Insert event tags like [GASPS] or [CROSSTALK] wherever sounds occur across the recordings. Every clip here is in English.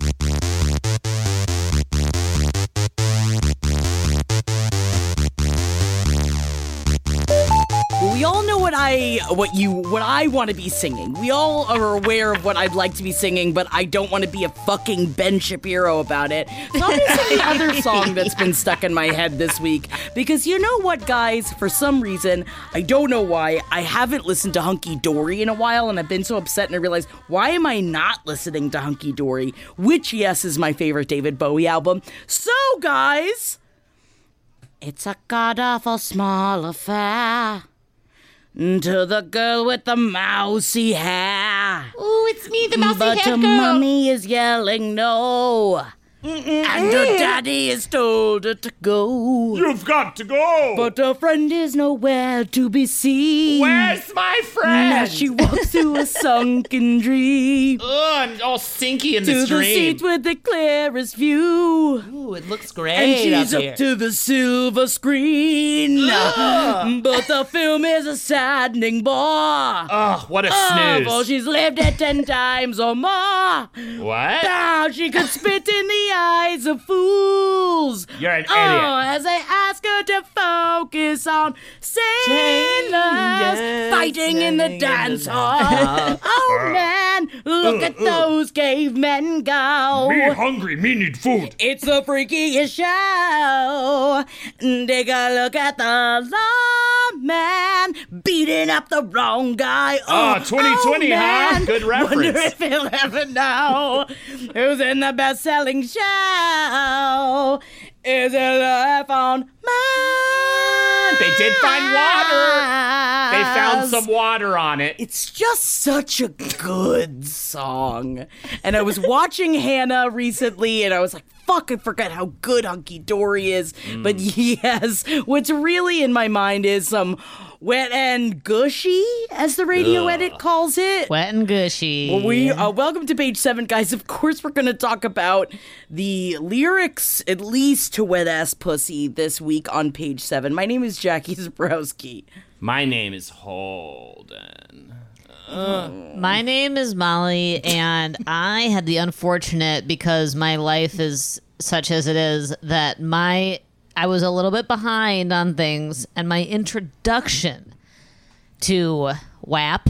Well, what I what you what I want to be singing. We all are aware of what I'd like to be singing, but I don't want to be a fucking Ben Shapiro about it. So sing the other [LAUGHS] song that's been stuck in my head this week because you know what, guys? For some reason, I don't know why, I haven't listened to Hunky Dory in a while, and I've been so upset. And I realized why am I not listening to Hunky Dory? Which, yes, is my favorite David Bowie album. So, guys. It's a god awful small affair to the girl with the mousy hair. Ooh, it's me, the mousy but hair girl. mommy is yelling no. And her daddy has told her to go. You've got to go. But her friend is nowhere to be seen. Where's my friend? As she walks through a sunken dream. Ugh, [LAUGHS] oh, I'm all sinky in to this the seat with the clearest view. Ooh, it looks great And she's up up to the silver screen. Ugh. [LAUGHS] But the film is a saddening bore. Oh, what a Oh, snooze. well, she's lived it ten [LAUGHS] times or more. what? Now she could spit in the eyes of fools. You're an Oh, idiot. as I ask her to focus on sailors fighting in the dance hall. [LAUGHS] oh man, look uh, at uh. those cavemen go. Me hungry, me need food. It's the freakiest show. Take a look at the lawman beating up the wrong guy. Ah, oh, 2020, huh? man. Good [LAUGHS] Wonder if he'll ever know who's in the best-selling show. Is it life on Mars? They did find water. They found some water on it. It's just such a good song. And I was watching Hannah recently and I was like, fuck, I forgot how good Hunky Dory is. But mm. [LAUGHS] yes, what's really in my mind is some wet and gushy, as the radio edit calls it. Wet and gushy. Well, we uh, welcome to page seven, guys. Of course, we're going to talk about the lyrics, at least to "Wet Ass Pussy" this week on page seven. My name is Jackie [LAUGHS] Zebrowski. My name is Holden. My name is Molly, and I had the unfortunate because my life is such as it is that my I was a little bit behind on things, and my introduction to WAP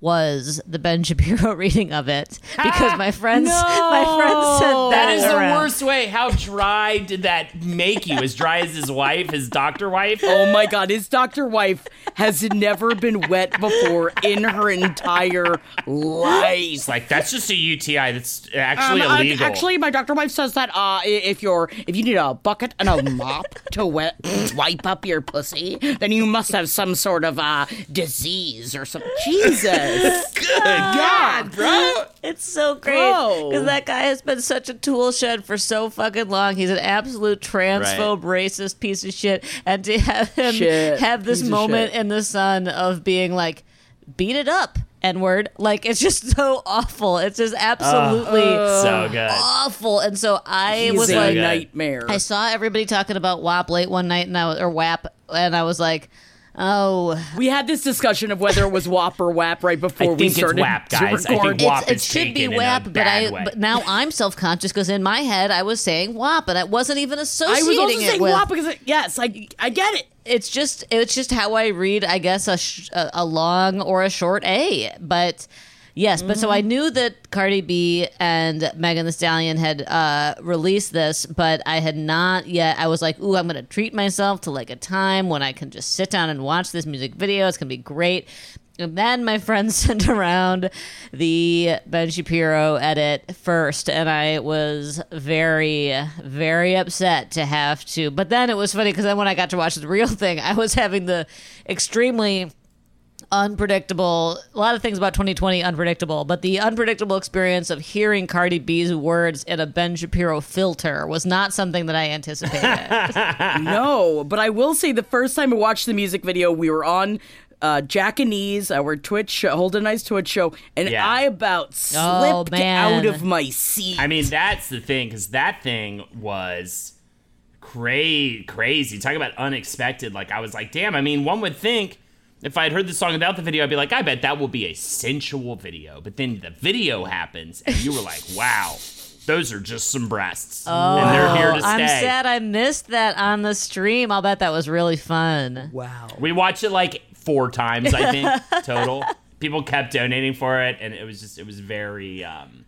was the Ben Shapiro [LAUGHS] reading of it because my friends my friends said that, That is the around. worst way. How dry did that make you? As dry as his wife, his doctor wife? Oh my God, his doctor wife has never been wet before in her entire life. It's like, that's just a UTI. That's actually Um, uh, illegal. actually, my doctor wife says that uh, if you're if you need a bucket and a mop to wet wipe up your pussy, then you must have some sort of uh, disease or some Jesus, [LAUGHS] Good ah. God, bro. It's so great Bro. because that guy has been such a tool shed for so fucking long. He's an absolute transphobe, racist piece of shit, and to have him Shit. have this Piece of moment shit. in the sun of being like, "Beat it up." N word, like it's just [LAUGHS] so awful. It's just absolutely So good. awful. And so I he's was a like, nightmare. I saw everybody talking about WAP late one night, and I was, or WAP, and I was like, oh, we had this discussion of whether it was WAP or WAP right before I we think it's started WAP, to guys. I think record. WAP It's, it is should be taken in a WAP, but I way. but now I'm self conscious because in my head I was saying WAP and I wasn't even associating it I associating was also it saying with. WAP because it, yes, I I get it. It's just it's just how I read, I guess a sh- a, a long or a short A, but. Yes, but so I knew that Cardi B and Megan Thee Stallion had uh, released this, but I had not yet. I was like, "Ooh, I'm gonna treat myself to like a time when I can just sit down and watch this music video. It's gonna be great." And then my friend [LAUGHS] sent around the Ben Shapiro edit first, and I was very, very upset to have to. But then it was funny because then when I got to watch the real [LAUGHS] thing, I was having the extremely unpredictable a lot of things about 2020 unpredictable but the unpredictable experience of hearing cardi b's words in a ben shapiro filter was not something that i anticipated [LAUGHS] no, but I will say the first time I watched the music video, we were on uh, Jack and Ease, our Twitch show, Hold a Nice Twitch show, and Yeah. I about Oh, slipped man. out of my seat. I mean, that's the thing, because that thing was cra- crazy. Talk about unexpected. Like, I was like, damn, I mean, one would think if I had heard the song without the video, I'd be like, I bet that will be a sensual video. But then the video happens, and you were like, [LAUGHS] wow, those are just some breasts. and they're here to stay. i'm sad i missed that on the stream i'll bet that was really fun wow. We watched it like four times, I think, [LAUGHS] total. People kept donating for it, and it was just, it was very um,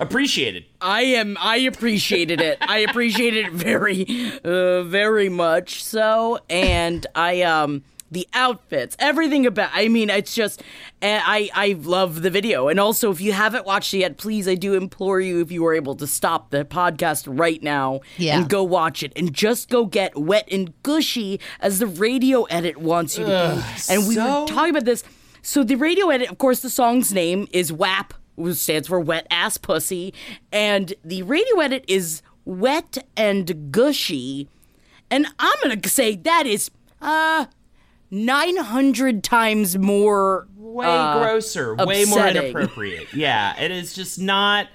appreciated. I am. I appreciated it. I appreciated it very, uh, very much so. And I um the outfits, everything about. I mean, it's just. I I love the video. And also, if you haven't watched it yet, please, I do implore you, if you are able to stop the podcast right now Yeah. and go watch it, and just go get wet and gushy as the radio edit wants you to be. And we were talking about this. So the radio edit, of course, the song's name is WAP, which stands for Wet Ass Pussy, and the radio edit is Wet and Gushy, and I'm gonna say that is uh 900 times more. way uh, grosser, way more inappropriate. Yeah, it is just not.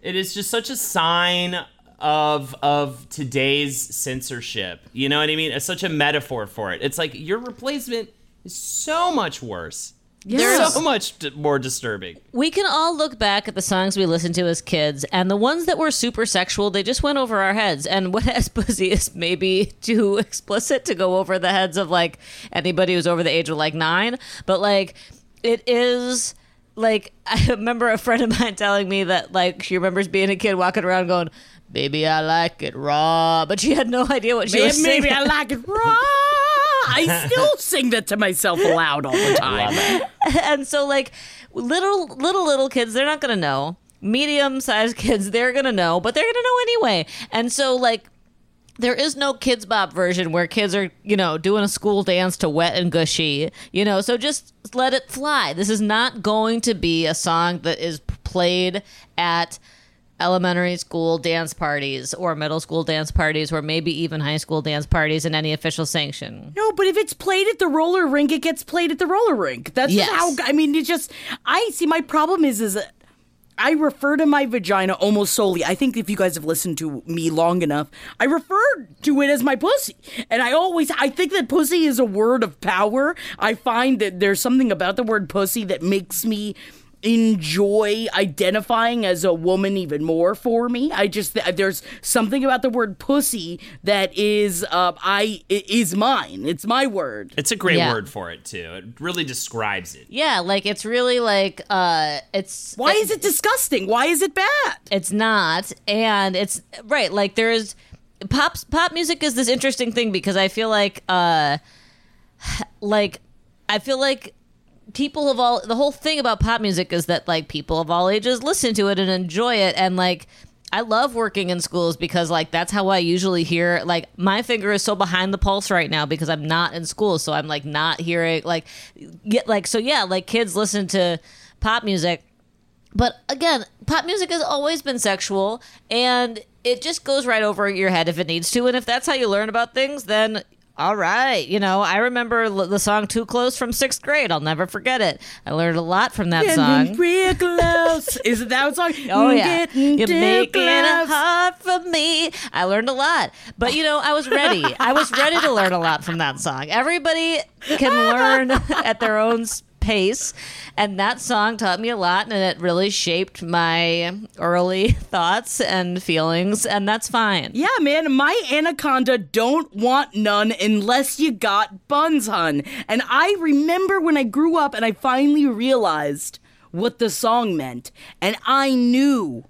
It is just such a sign of of today's censorship. You know what I mean? It's such a metaphor for it. It's like your replacement is so much worse. There's- so much d- more disturbing. we can all look back at the songs we listened to as kids and the ones that were super sexual they just went over our heads and what [LAUGHS] as pussy is maybe too explicit to go over the heads of like anybody who's over the age of like nine but like it is like [LAUGHS] i remember a friend of mine telling me that like she remembers being a kid walking around going baby i like it raw but she had no idea what she Maybe, was saying. maybe I like it raw. I still [LAUGHS] sing that to myself aloud all the time. and so like little little little kids they're not gonna know. Medium sized kids they're gonna know but they're gonna know anyway. And so like there is no Kidz Bop version where kids are you know doing a school dance to wet and gushy you know? So just let it fly. This is not going to be a song that is played at elementary school dance parties or middle school dance parties or maybe even high school dance parties in any official sanction No, but if it's played at the roller rink, it gets played at the roller rink. That's Yes. how. I mean, it just. I see. My problem is, is that I refer to my vagina almost solely. I think if you guys have listened to me long enough, I refer to it as my pussy, and I always. I think that pussy is a word of power. I find that there's something about the word pussy that makes me enjoy identifying as a woman even more for me. I just there's something about the word pussy that is uh I is mine. It's my word. It's a great Yeah. word for it too. It really describes it. yeah like it's really like uh it's Why is it disgusting? Why is it bad? It's not, and it's right. Like there's pop pop music is this interesting thing because I feel like uh [SIGHS] like I feel like people of all the whole thing about pop music is that like people of all ages listen to it and enjoy it. And like I love working in schools because like that's how I usually hear like my finger is so behind the pulse right now because I'm not in school. So I'm like not hearing like get like so yeah like kids listen to pop music. But again, pop music has always been sexual, and it just goes right over your head if it needs to. And if that's how you learn about things, then all right. You know, I remember l- the song Too Close from sixth grade. I'll never forget it. I learned a lot from that song. real close. [LAUGHS] Is it that song? Oh yeah, Getting you're making it hard for me. I learned a lot, but you know, I was ready. I was ready to learn a lot from that song. Everybody can [LAUGHS] learn [LAUGHS] at their own pace. And that song taught me a lot and it really shaped my early [LAUGHS] thoughts and feelings. And that's fine. Yeah, man, my anaconda don't want none unless you got buns, hun. And I remember when I grew up and I finally realized what the song meant, and I knew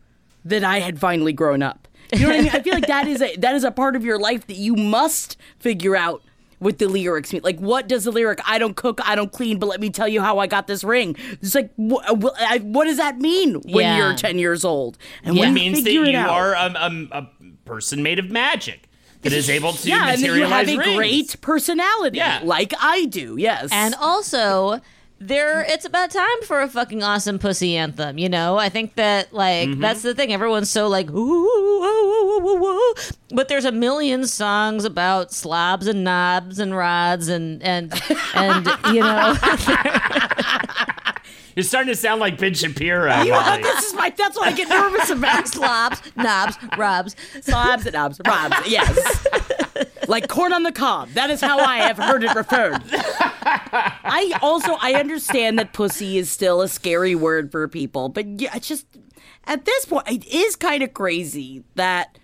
that I had finally grown up. You know what I mean? I feel like that is a that is a part of your life that you must figure out what the lyrics mean. Like, what does the lyric "I don't cook, I don't clean, but let me tell you how I got this ring"? It's like, wh- uh, wh- I- what does that mean when Yeah. you're ten years old? And Yeah. when It means that it you out- are a, a, a person made of magic that is able to yeah, and you have a rings. great personality, Yeah. like I do. Yes, And also, there it's about time for a fucking awesome pussy anthem, you know? I think that like Mm-hmm. that's the thing. Everyone's so like ooh, ooh, ooh, ooh, ooh, ooh. but there's a million songs about slobs and knobs and rods and and and you know [LAUGHS] [LAUGHS] You're starting to sound like Ben Shapiro. You- Molly. this is my. That's what I get nervous about. [LAUGHS] slobs, knobs, robs. Slobs and knobs, robs. Yes, [LAUGHS] like corn on the cob. That is how I have heard it referred. [LAUGHS] I also I understand that pussy is still a scary word for people, but yeah, it's just at this point it is kind of crazy that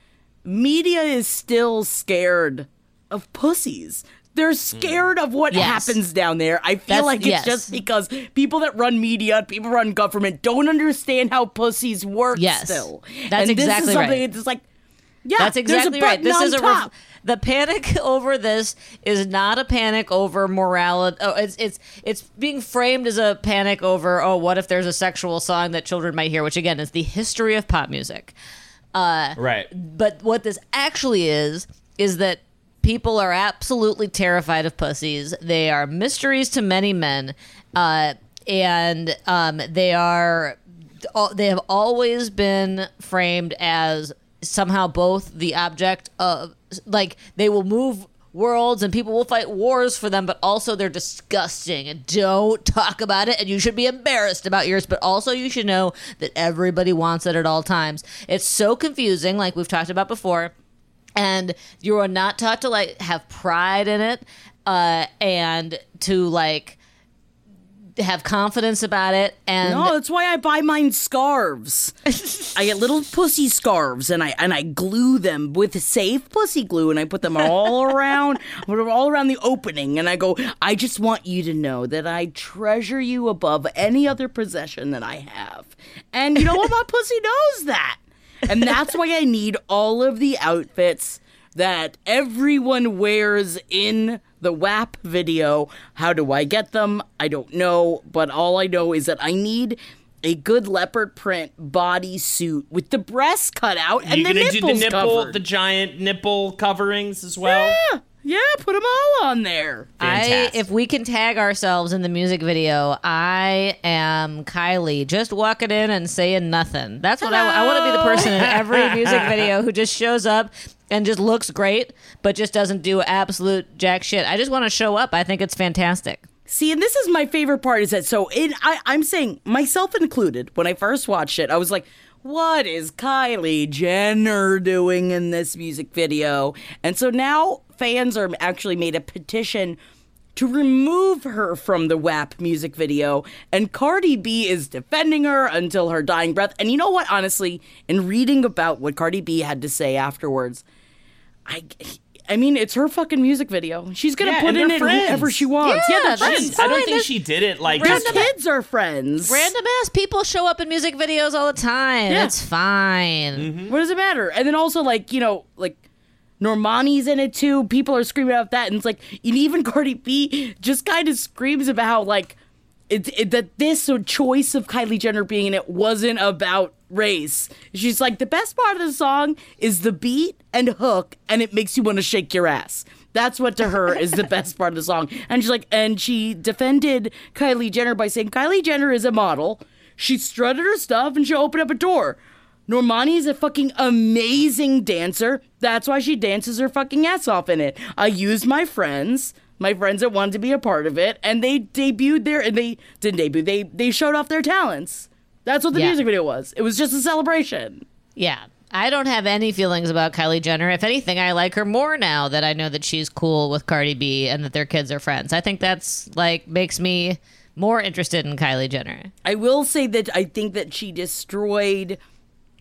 media is still scared of pussies. They're scared of what Yes. happens down there. I feel That's- like it's yes. just because people that run media, people run government, don't understand how pussies work. Yes. still, That's and this exactly is something right. It's like, yeah, That's exactly there's a right. This is a ref- the panic [LAUGHS] over this is not a panic over morality. Oh, it's it's it's being framed as a panic over oh, what if there's a sexual song that children might hear, which again is the history of pop music. Uh, right. but what this actually is is that people are absolutely terrified of pussies. They are mysteries to many men, uh, and um, they are they have always been framed as somehow both the object of like they will move worlds and people will fight wars for them but also they're disgusting. And don't talk about it and you should be embarrassed about yours but also you should know that everybody wants it at all times. It's so confusing like we've talked about before and you are not taught to like have pride in it uh and to like have confidence about it and No, that's why I buy mine scarves. I get little pussy scarves and I and I glue them with safe pussy glue and I put them all [LAUGHS] around all around the opening and I go, I just want you to know that I treasure you above any other possession that I have. And you know what? My pussy knows that. And that's why I need all of the outfits that everyone wears in the WAP video. How do I get them? I don't know, but all I know is that I need a good leopard print bodysuit with the breasts cut out and You're the gonna do the nipple, covered. the giant nipple coverings as well. yeah, yeah, put them all on there. I, if we can tag ourselves in the music video, I am Kylie, just walking in and saying nothing. That's what I, I want to be the person in every [LAUGHS] music video who just shows up and just looks great, but just doesn't do absolute jack shit. I just want to show up. I think it's fantastic. See, and this is my favorite part is that so it I, I'm saying myself included, when I first watched it, I was like, what is Kylie Jenner doing in this music video? And so now fans are actually made a petition to remove her from the WAP music video, and Cardi B is defending her until her dying breath. And you know what, honestly, in reading about what Cardi B had to say afterwards, I I mean, it's her fucking music video. She's gonna Yeah, put and in they're it friends. whoever she wants. Yeah, Yeah, they're that's friends. I don't fine, think that's- she did it like Their just kids are friends. Random ass people show up in music videos all the time. Yeah. It's fine. Mm-hmm. What does it matter? And then also like you know like. Normani's in it too. People are screaming about that, and it's like, and even [LAUGHS] Cardi B just kind of screams about how like it, it, that this choice of Kylie Jenner being in it wasn't about race. She's like, the best part of the song is the beat and hook, and it makes you want to shake your ass. That's what to her is the best part of the song. And she's like, and she defended Kylie Jenner by saying Kylie Jenner is a model. She strutted her stuff and she opened up a door. Normani is a fucking amazing dancer. That's why she dances her fucking ass off in it. I used my friends, my friends that wanted to be a part of it, and they debuted their and they didn't debut. They they showed off their talents. That's what the Yeah. music video was. It was just a celebration. Yeah. I don't have any feelings about Kylie Jenner. If anything, I like her more now that I know that she's cool with Cardi B and that their kids are friends. I think that's like makes me more interested in Kylie Jenner. I will say that I think that she destroyed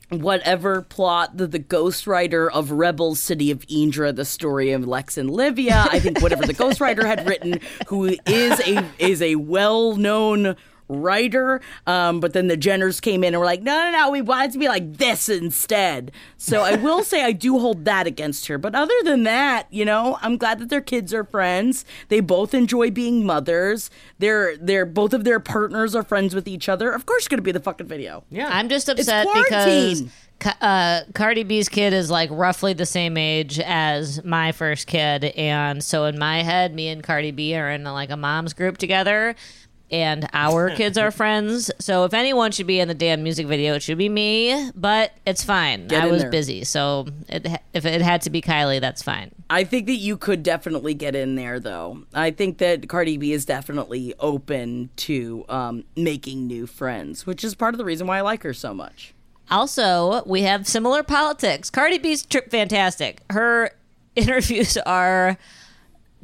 whatever plot that the ghostwriter of Rebel City of Indra, the story of Lex and Livia, I think whatever the [LAUGHS] ghostwriter had written, who is a is a well known writer. Um, but then the Jenners came in and were like, no, no, no, we want it to be like this instead. So I will say I do hold that against her. But other than that, you know, I'm glad that their kids are friends. They both enjoy being mothers. They're they're both of their partners are friends with each other. Of course, it's gonna be the fucking video. Yeah. I'm just upset because uh, Cardi B's kid is like roughly the same age as my first kid, and so in my head, me and Cardi B are in like a mom's group together, and our [LAUGHS] kids are friends. So if anyone should be in the damn music video, it should be me. But it's fine. Get I was there. busy, so it, if it had to be Kylie, that's fine. I think that you could definitely get in there, though. I think that Cardi B is definitely open to um, making new friends, which is part of the reason why I like her so much. Also, we have similar politics. Cardi B's trip fantastic. Her [LAUGHS] interviews are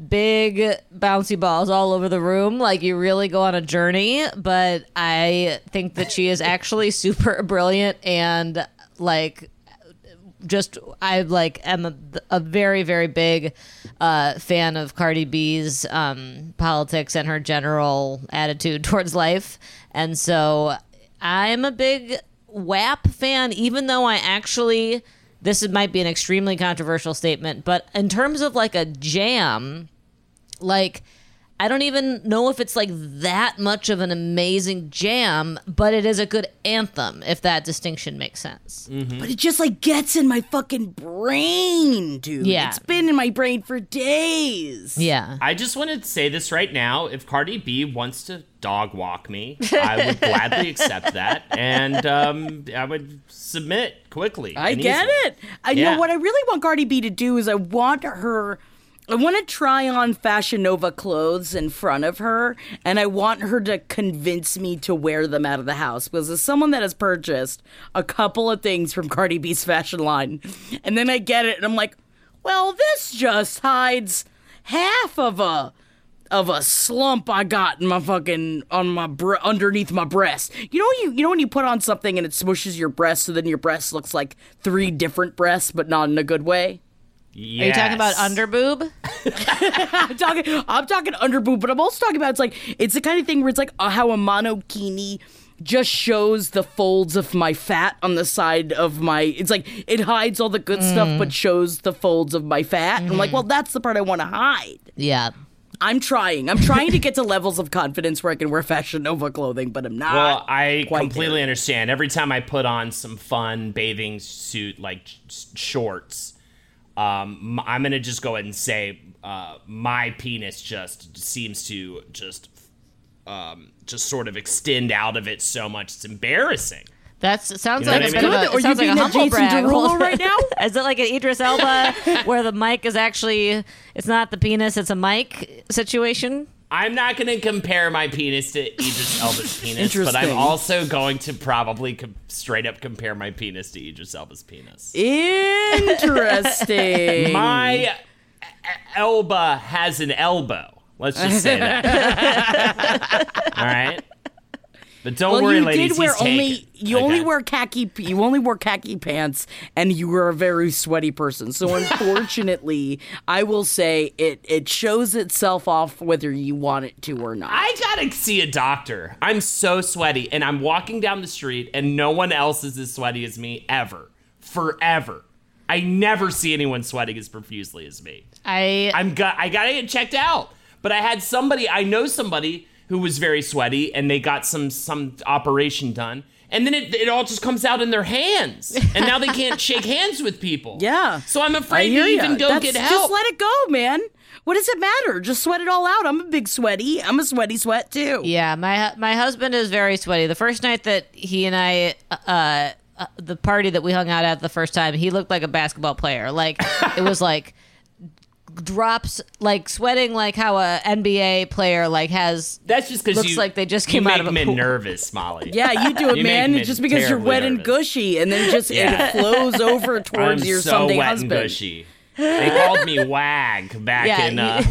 big bouncy balls all over the room like you really go on a journey but i think that she is actually [LAUGHS] super brilliant and like just I like am a, a very very big uh, fan of Cardi B's um, politics and her general attitude [LAUGHS] towards life, and so I'm a big WAP fan. Even though I actually this might be an extremely controversial statement, but in terms of like a jam, like I don't even know if it's like that much of an amazing jam, but it is a good anthem. If that distinction makes sense. But it just like gets in my fucking brain, dude. Yeah. It's been in my brain for days. Yeah. I just want to say this right now. If Cardi B wants to dog walk me, [LAUGHS] I would gladly accept that, and um, I would submit quickly. I get easily. it. I Yeah. know what I really want Cardi B to do is I want her I want to try on Fashion Nova clothes in front of her and I want her to convince me to wear them out of the house because as someone that has purchased a couple of things from Cardi B's fashion line and then I get it and I'm like, "Well, this just hides half of a of a slump I got in my fucking on my underneath my breast. You know you you know when you put on something and it smushes your breast, so then your breast looks like three different breasts, but not in a good way. Are you talking about Yes. underboob? [LAUGHS] I'm talking I'm talking underboob, but I'm also talking about it's like it's the kind of thing where it's like uh, how a monokini just shows the folds of my fat on the side of my it's like it hides all the good stuff but shows the folds of my fat. I'm like, well, that's the part I want to hide. Yeah. I'm trying. I'm trying to get to [LAUGHS] levels of confidence where I can wear Fashion Nova clothing, but I'm not. Well, I quite completely there. understand. Every time I put on some fun bathing suit like sh- shorts, um, m- I'm gonna just go ahead and say uh, my penis just seems to just um, just sort of extend out of it so much it's embarrassing. That sounds You know like a what I bit of a, Are you sounds like a being a humble Jason brag. Derulo [LAUGHS] right now? [LAUGHS] Is it like an Idris Elba where the mic is actually it's not the penis, it's a mic situation? I'm not going to compare my penis to Idris [LAUGHS] Elba's penis, but I'm also going to probably com- straight up compare my penis to Idris Elba's penis. Interesting. [LAUGHS] My e- elba has an elbow. Let's just say that. [LAUGHS] All right. But don't well, worry, you ladies. did wear he's only taken. you only wear khaki you only wore khaki pants and you were a very sweaty person. So [LAUGHS] unfortunately, I will say it it shows itself off whether you want it to or not. I gotta see a doctor. I'm so sweaty, and I'm walking down the street, and no one else is as sweaty as me ever, forever. I never see anyone sweating as profusely as me. I I'm got I gotta get checked out. But I had somebody I know somebody who was very sweaty and they got some some operation done. And then it, it all just comes out in their hands. And now they can't [LAUGHS] shake hands with people. yeah. So I'm afraid hear to ya. even go That's- get help. Just let it go, man. What does it matter? Just sweat it all out. I'm a big sweaty. I'm a sweaty sweat too. Yeah, my my husband is very sweaty. The first night that he and I, uh, uh, the party that we hung out at the first time, he looked like a basketball player. Like it was like drops, like sweating, like how a NBA player like has. That's just because Looks you like they just you came out of a me pool. nervous, Molly. Yeah, you do [LAUGHS] it, You man. Just because you're terribly wet and gushy, and then just Yeah. it flows over [LAUGHS] I'm towards your so Sunday wet husband. and gushy. They called me [LAUGHS] Wag back Yeah, in uh,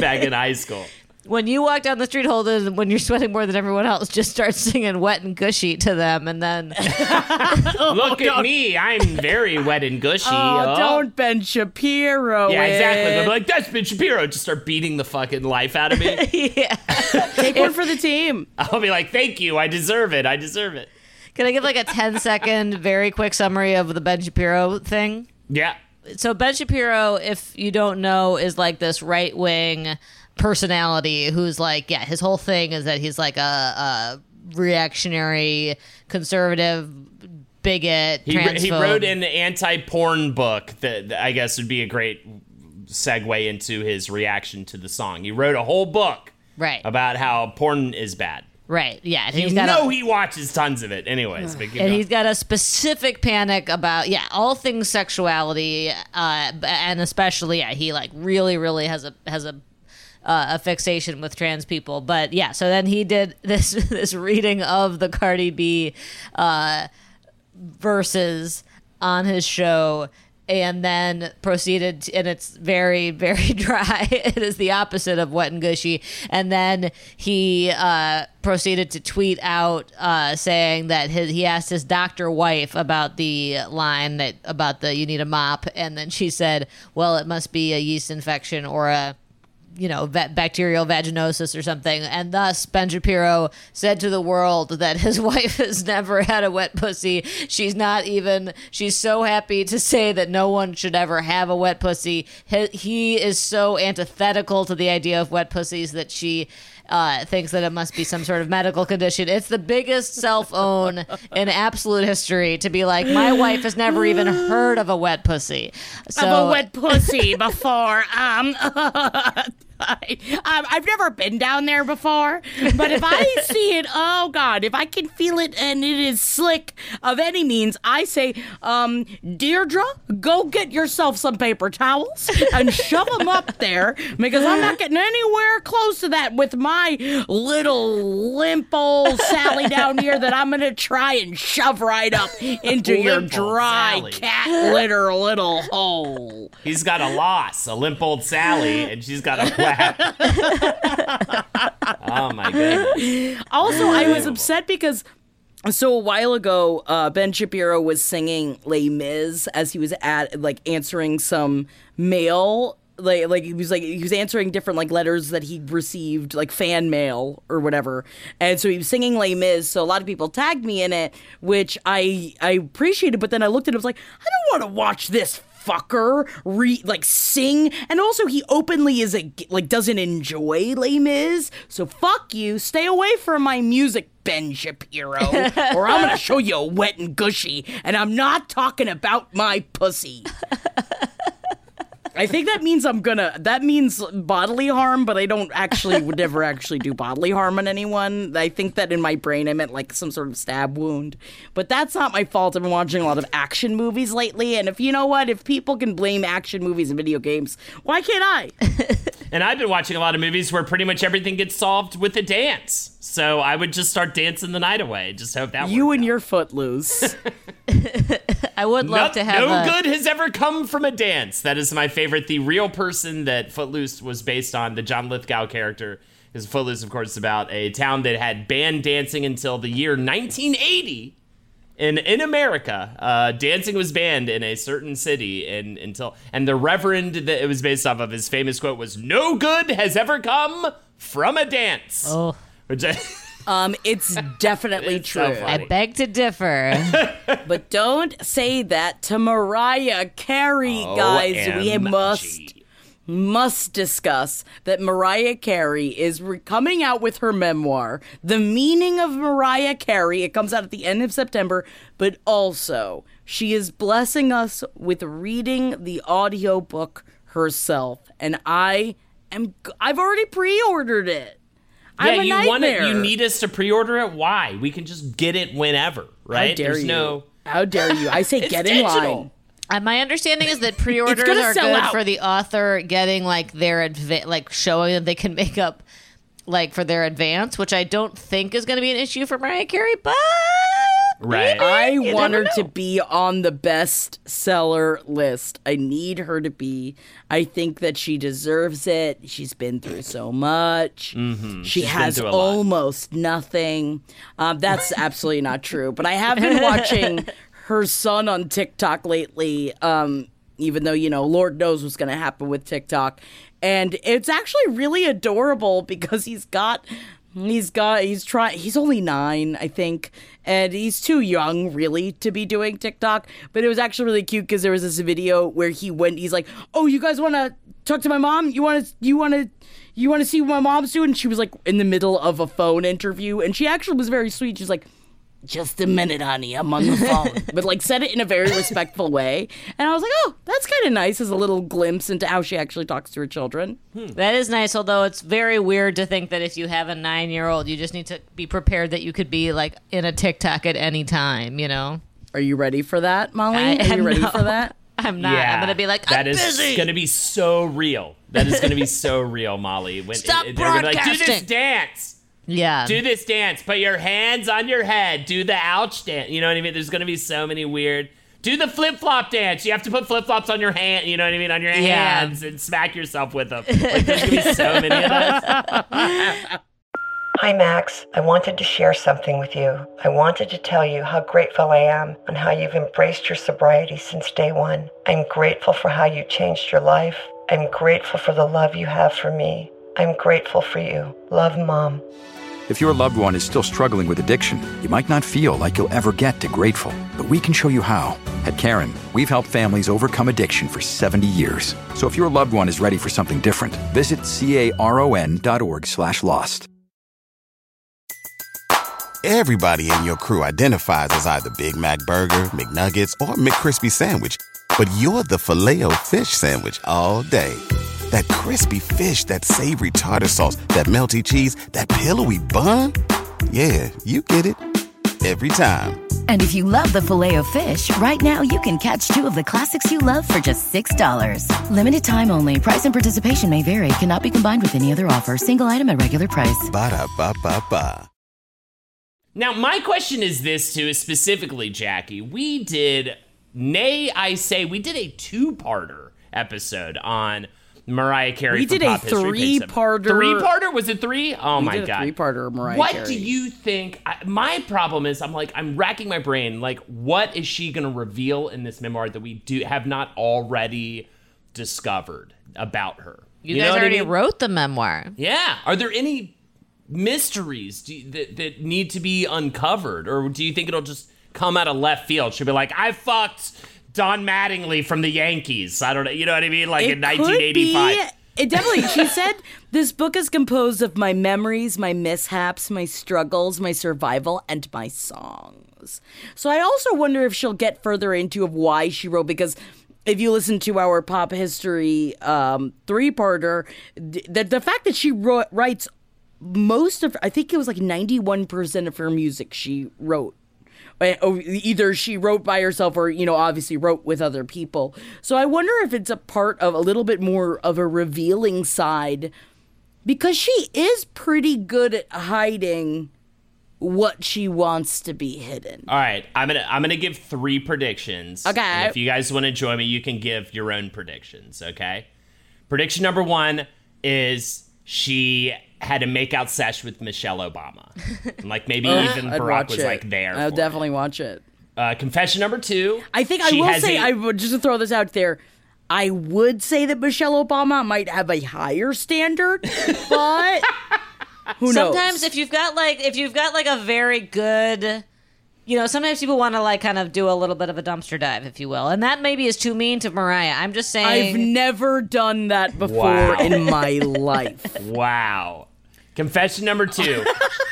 back in high school. When you walk down the street, Holden, when you're sweating more than everyone else, just start singing "Wet and Gushy" to them, and then [LAUGHS] Look at me. I'm very wet and gushy. Oh, Oh. don't Ben Shapiro. Yeah, exactly. it. But like, that's Ben Shapiro. Just start beating the fucking life out of me. [LAUGHS] yeah, Take one for the team. I'll be like, thank you. I deserve it. I deserve it. can I give like a 10 [LAUGHS] second, very quick summary of the Ben Shapiro thing? Yeah. so Ben Shapiro, if you don't know, is like this right wing personality who's like, yeah, his whole thing is that he's like a, a reactionary, conservative, bigot, He, transphobe. he wrote an anti-porn book that, that I guess would be a great segue into his reaction to the song. He wrote a whole book right, about how porn is bad. right, yeah. and You he's got know a, he watches tons of it. Anyways, but and going. he's got a specific panic about yeah all things sexuality uh and especially yeah he like really really has a has a uh, a fixation with trans people. But yeah so then he did [LAUGHS] this this reading of the cardi b uh verses on his show and then proceeded to- and it's very [LAUGHS] very dry. It is the opposite of wet and gushy. And then he uh, proceeded to tweet out uh, saying that his, he asked his doctor wife about the line that about the you need a mop. And then she said well it must be a yeast infection or a you know, bacterial vaginosis or something. And thus, Ben Shapiro said to the world that his [LAUGHS] wife has never had a wet pussy. She's not even, she's so happy to say that no one should ever have a wet pussy. He, he is so antithetical to the idea of wet pussies that she. Uh, thinks that it must be some sort of medical condition. It's the biggest self own in absolute history to be like, my wife has never even heard of a wet pussy. So, of a wet pussy before. Um, [LAUGHS] I, [LAUGHS] um, I've never been down there before, but if I [LAUGHS] see it, oh God, if I can feel it and it is slick of any means, I say, um, Deirdre, go get yourself some paper towels and shove them up there because I'm not getting anywhere close to that with my little limp old Sally down here that I'm gonna try and shove right up into your Limp old dry Sally. cat litter little hole. He's got a loss, a limp old Sally, and she's got a [LAUGHS] whack. oh my god. Also, I was upset because so a while ago, uh, Ben Shapiro was singing Les Mis as he was at like answering some mail. Like, like he was like he was answering different like letters that he'd received like fan mail or whatever, and so he was singing Les Mis. So a lot of people tagged me in it, which I I appreciated. But then I looked at it, I was like, I don't want to watch this fucker re like sing. And also he openly is a like doesn't enjoy Les Mis. So fuck you. Stay away from my music Ben Shapiro [LAUGHS] or I'm gonna show you a wet and gushy and I'm not talking about my pussy [LAUGHS] I think that means I'm gonna. That means bodily harm, but I don't actually would never actually do bodily harm on anyone. I think that in my brain I meant like some sort of stab wound, but that's not my fault. I've been watching a lot of action movies lately, and if you know what, if people can blame action movies and video games, why can't I? [LAUGHS] And I've been watching a lot of movies where pretty much everything gets solved with a dance. So I would just start dancing the night away. Just hope that you and out. your footloose. [LAUGHS] I would love No- to have no a, good has ever come from a dance. That is my favorite. The real person that Footloose was based on, the John Lithgow character, because Footloose, of course, about a town that had banned dancing until the year 1980. In, in America, uh, dancing was banned in a certain city, and until and the reverend that it was based off of, his famous quote was, "No good has ever come from a dance." Oh. Which I, um, it's [LAUGHS] definitely It's so true. funny. I beg to differ. [LAUGHS] But don't say that to Mariah Carey, guys. we OMG. must must discuss that Mariah Carey is re- coming out with her memoir, The Meaning of Mariah Carey. It comes out at the end of September, but also she is blessing us with reading the audiobook herself. And I am I've already pre-ordered it. I'm yeah, a you want it. You need us to pre-order it. Why? We can just get it whenever, right? How dare There's you? no. How dare you? I [LAUGHS] say get in digital. line. Uh, my understanding is that [LAUGHS] pre-orders are good out. for the author getting like their adva- like showing that they can make up like for their advance, which I don't think is going to be an issue for Mariah Carey, but Right. I want her to be on the bestseller list. I need her to be. I think that she deserves it. She's been through so much. She Mm-hmm. She's has through a lot. almost nothing. Um, that's [LAUGHS] absolutely not true. But I have been watching [LAUGHS] her son on TikTok lately. Um, even though you know, Lord knows what's going to happen with TikTok, and it's actually really adorable because he's got He's got he's trying he's only 9 I think and he's too young really to be doing TikTok but it was actually really cute cuz there was this video where he went he's like oh you guys want to talk to my mom? You want to you want to you want to see what my mom's doing? And she was like in the middle of a phone interview and she actually was very sweet. She's like just a minute, honey. I'm on the phone. [LAUGHS] but like said it in a very respectful way. And I was like, oh, that's kind of nice as a little glimpse into how she actually talks to her children. Hmm. That is nice, although it's very weird to think that if you have a nine year old, you just need to be prepared that you could be like in a TikTok at any time, you know? Are you ready for that, Molly? I Are you ready know. for that? [LAUGHS] I'm not. Yeah, I'm going to be like, that I'm is busy. gonna be so real. That is gonna be so real, Molly. When Stop they're gonna be like, do this dance. Yeah. Do this dance. Put your hands on your head. Do the ouch dance. You know what I mean? There's gonna be so many weird. Do the flip flop dance. You have to put flip flops on your hand. You know what I mean? On your Yeah. hands and smack yourself with them. Like, there's gonna be so many of those. [LAUGHS] Hi, Max. I wanted to share something with you. I wanted to tell you how grateful I am and how you've embraced your sobriety since day one. I'm grateful for how you changed your life. I'm grateful for the love you have for me. I'm grateful for you. Love, Mom. If your loved one is still struggling with addiction, you might not feel like you'll ever get to grateful, but we can show you how. At Caron, we've helped families overcome addiction for 70 years. So if your loved one is ready for something different, visit caron.org slash lost. Everybody in your crew identifies as either Big Mac Burger, McNuggets, or McCrispy Sandwich. But you're the filet fish Sandwich all day. That crispy fish, that savory tartar sauce, that melty cheese, that pillowy bun. Yeah, you get it. Every time. And if you love the filet of fish, right now you can catch two of the classics you love for just $6. Limited time only. Price and participation may vary. Cannot be combined with any other offer. Single item at regular price. Ba-da-ba-ba-ba. Now, my question is this too, specifically, Jackie. We did, nay, I say, we did a two-parter episode on Mariah Carey. We from did a Pop History three-parter- Three-parter? Was it three? Oh We my did a god! three-parter of Mariah What Carey. do you think? I, my problem is, I'm like, I'm racking my brain. Like, what is she going to reveal in this memoir that we do have not already discovered about her? you, know guys what I already mean? wrote the memoir. Yeah. Are there any mysteries do you, that, that need to be uncovered? Or do you think it'll just come out of left field? She'll be like, I fucked Don Mattingly from the Yankees. I don't know. You know what I mean? Like in could 1985. be- It definitely. She [LAUGHS] said this book is composed of my memories, my mishaps, my struggles, my survival, and my songs. So I also wonder if she'll get further into of why she wrote because. If you listen to our pop history um, three-parter, th- the, the fact that she wrote, writes most of, I think it was like ninety-one percent of her music she wrote Oh, either she wrote by herself or you know obviously wrote with other people so i wonder if it's a part of a little bit more of a revealing side because she is pretty good at hiding what she wants to be hidden All right, I'm gonna I'm gonna give three predictions. Okay. And if you guys want to join me, you can give your own predictions. Okay. Prediction number one is she had a makeout sesh with Michelle Obama, and like maybe [LAUGHS] even I'd Barack was it. like there. i'll for it. definitely watch it Uh, confession number two. i think i she will say a- i would just to throw this out there I would say that Michelle Obama might have a higher standard, [LAUGHS] but who knows? Sometimes if you've got like if you've got like a very good you know, sometimes people want to like kind of do a little bit of a dumpster dive, if you will. And that maybe is too mean to Mariah. I'm just saying I've never done that before Wow. in my life. [LAUGHS] Wow. Confession number two.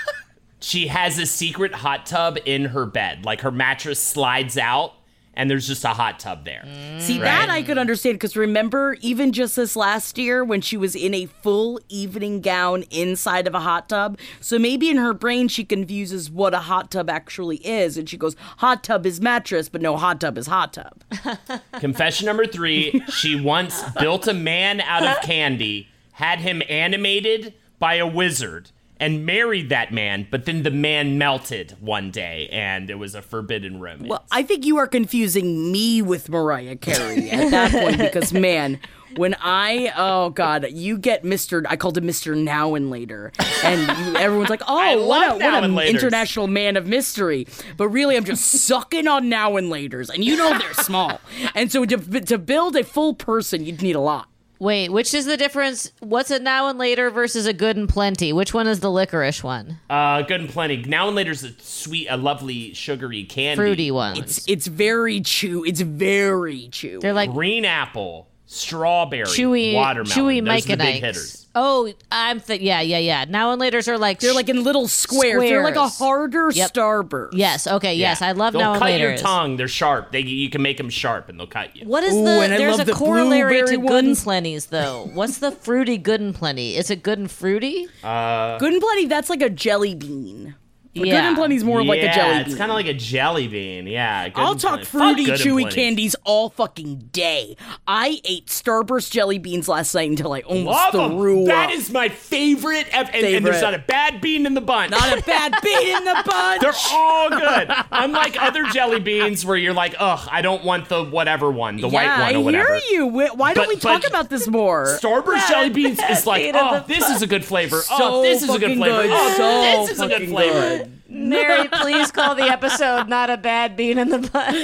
[LAUGHS] she has a secret hot tub in her bed. Like her mattress slides out and there's just a hot tub there. See, that I could understand because remember, even just this last year when she was in a full evening gown inside of a hot tub. So maybe in her brain, she confuses what a hot tub actually is. And she goes, hot tub is mattress, but no, hot tub is hot tub. [LAUGHS] Confession number three. She once built a man out of candy, had him animated by a wizard, and married that man, but then the man melted one day and it was a forbidden romance. Well, I think you are confusing me with Mariah Carey at that point [LAUGHS] because, man, when I, oh God, you get Mr. I called him Mr. Now and Later. And you, everyone's like, [LAUGHS] oh, what, a, what an international man of mystery. But really, I'm just sucking on Now and Laters. And you know they're small. And so to, to build a full person, you'd need a lot. Wait, which is the difference? What's a now and later versus a good and plenty? Which one is the licorice one? uh, good and plenty. Now and later is a sweet, a lovely, sugary candy. Fruity ones. It's, it's very chew. It's very chew. They're like Green apple, strawberry, chewy, watermelon. chewy Those are the big Mike hitters. Oh, I'm th- yeah, yeah, yeah. Now and later's are like They're like in little squares. They're like a harder Yep. Starburst. yes, okay, yes. Yeah. I love They'll now and cut your tongue. They're sharp. They you can make them sharp and they'll cut you. What is Ooh, the? and I There's love a the corollary to blueberry good and plenty's though. What's the fruity good and plenty? Is it good and fruity? Uh, good and Plenty, that's like a jelly bean. But Good Yeah. and Plenty's more of like a jelly bean. Yeah, It's kind of like a jelly bean. Yeah. Good I'll talk Plenty. Fruity, Good chewy candies all fucking day. I ate Starburst jelly beans last night until I almost Love 'em. threw That up. That is my favorite. ev- And, and there's not a bad bean in the bunch. not a bad [LAUGHS] bean in the bunch. They're all good. Unlike other jelly beans where you're like, ugh, I don't want the whatever one, the white one or whatever. I whatever. hear you. Why don't But- we talk about this more? Starburst jelly beans [LAUGHS] is like, oh, this is a good flavor. So oh, this is a good flavor. good. Oh, So this is a good flavor. good. Mary, please call the episode "Not a Bad Bean in the Butt."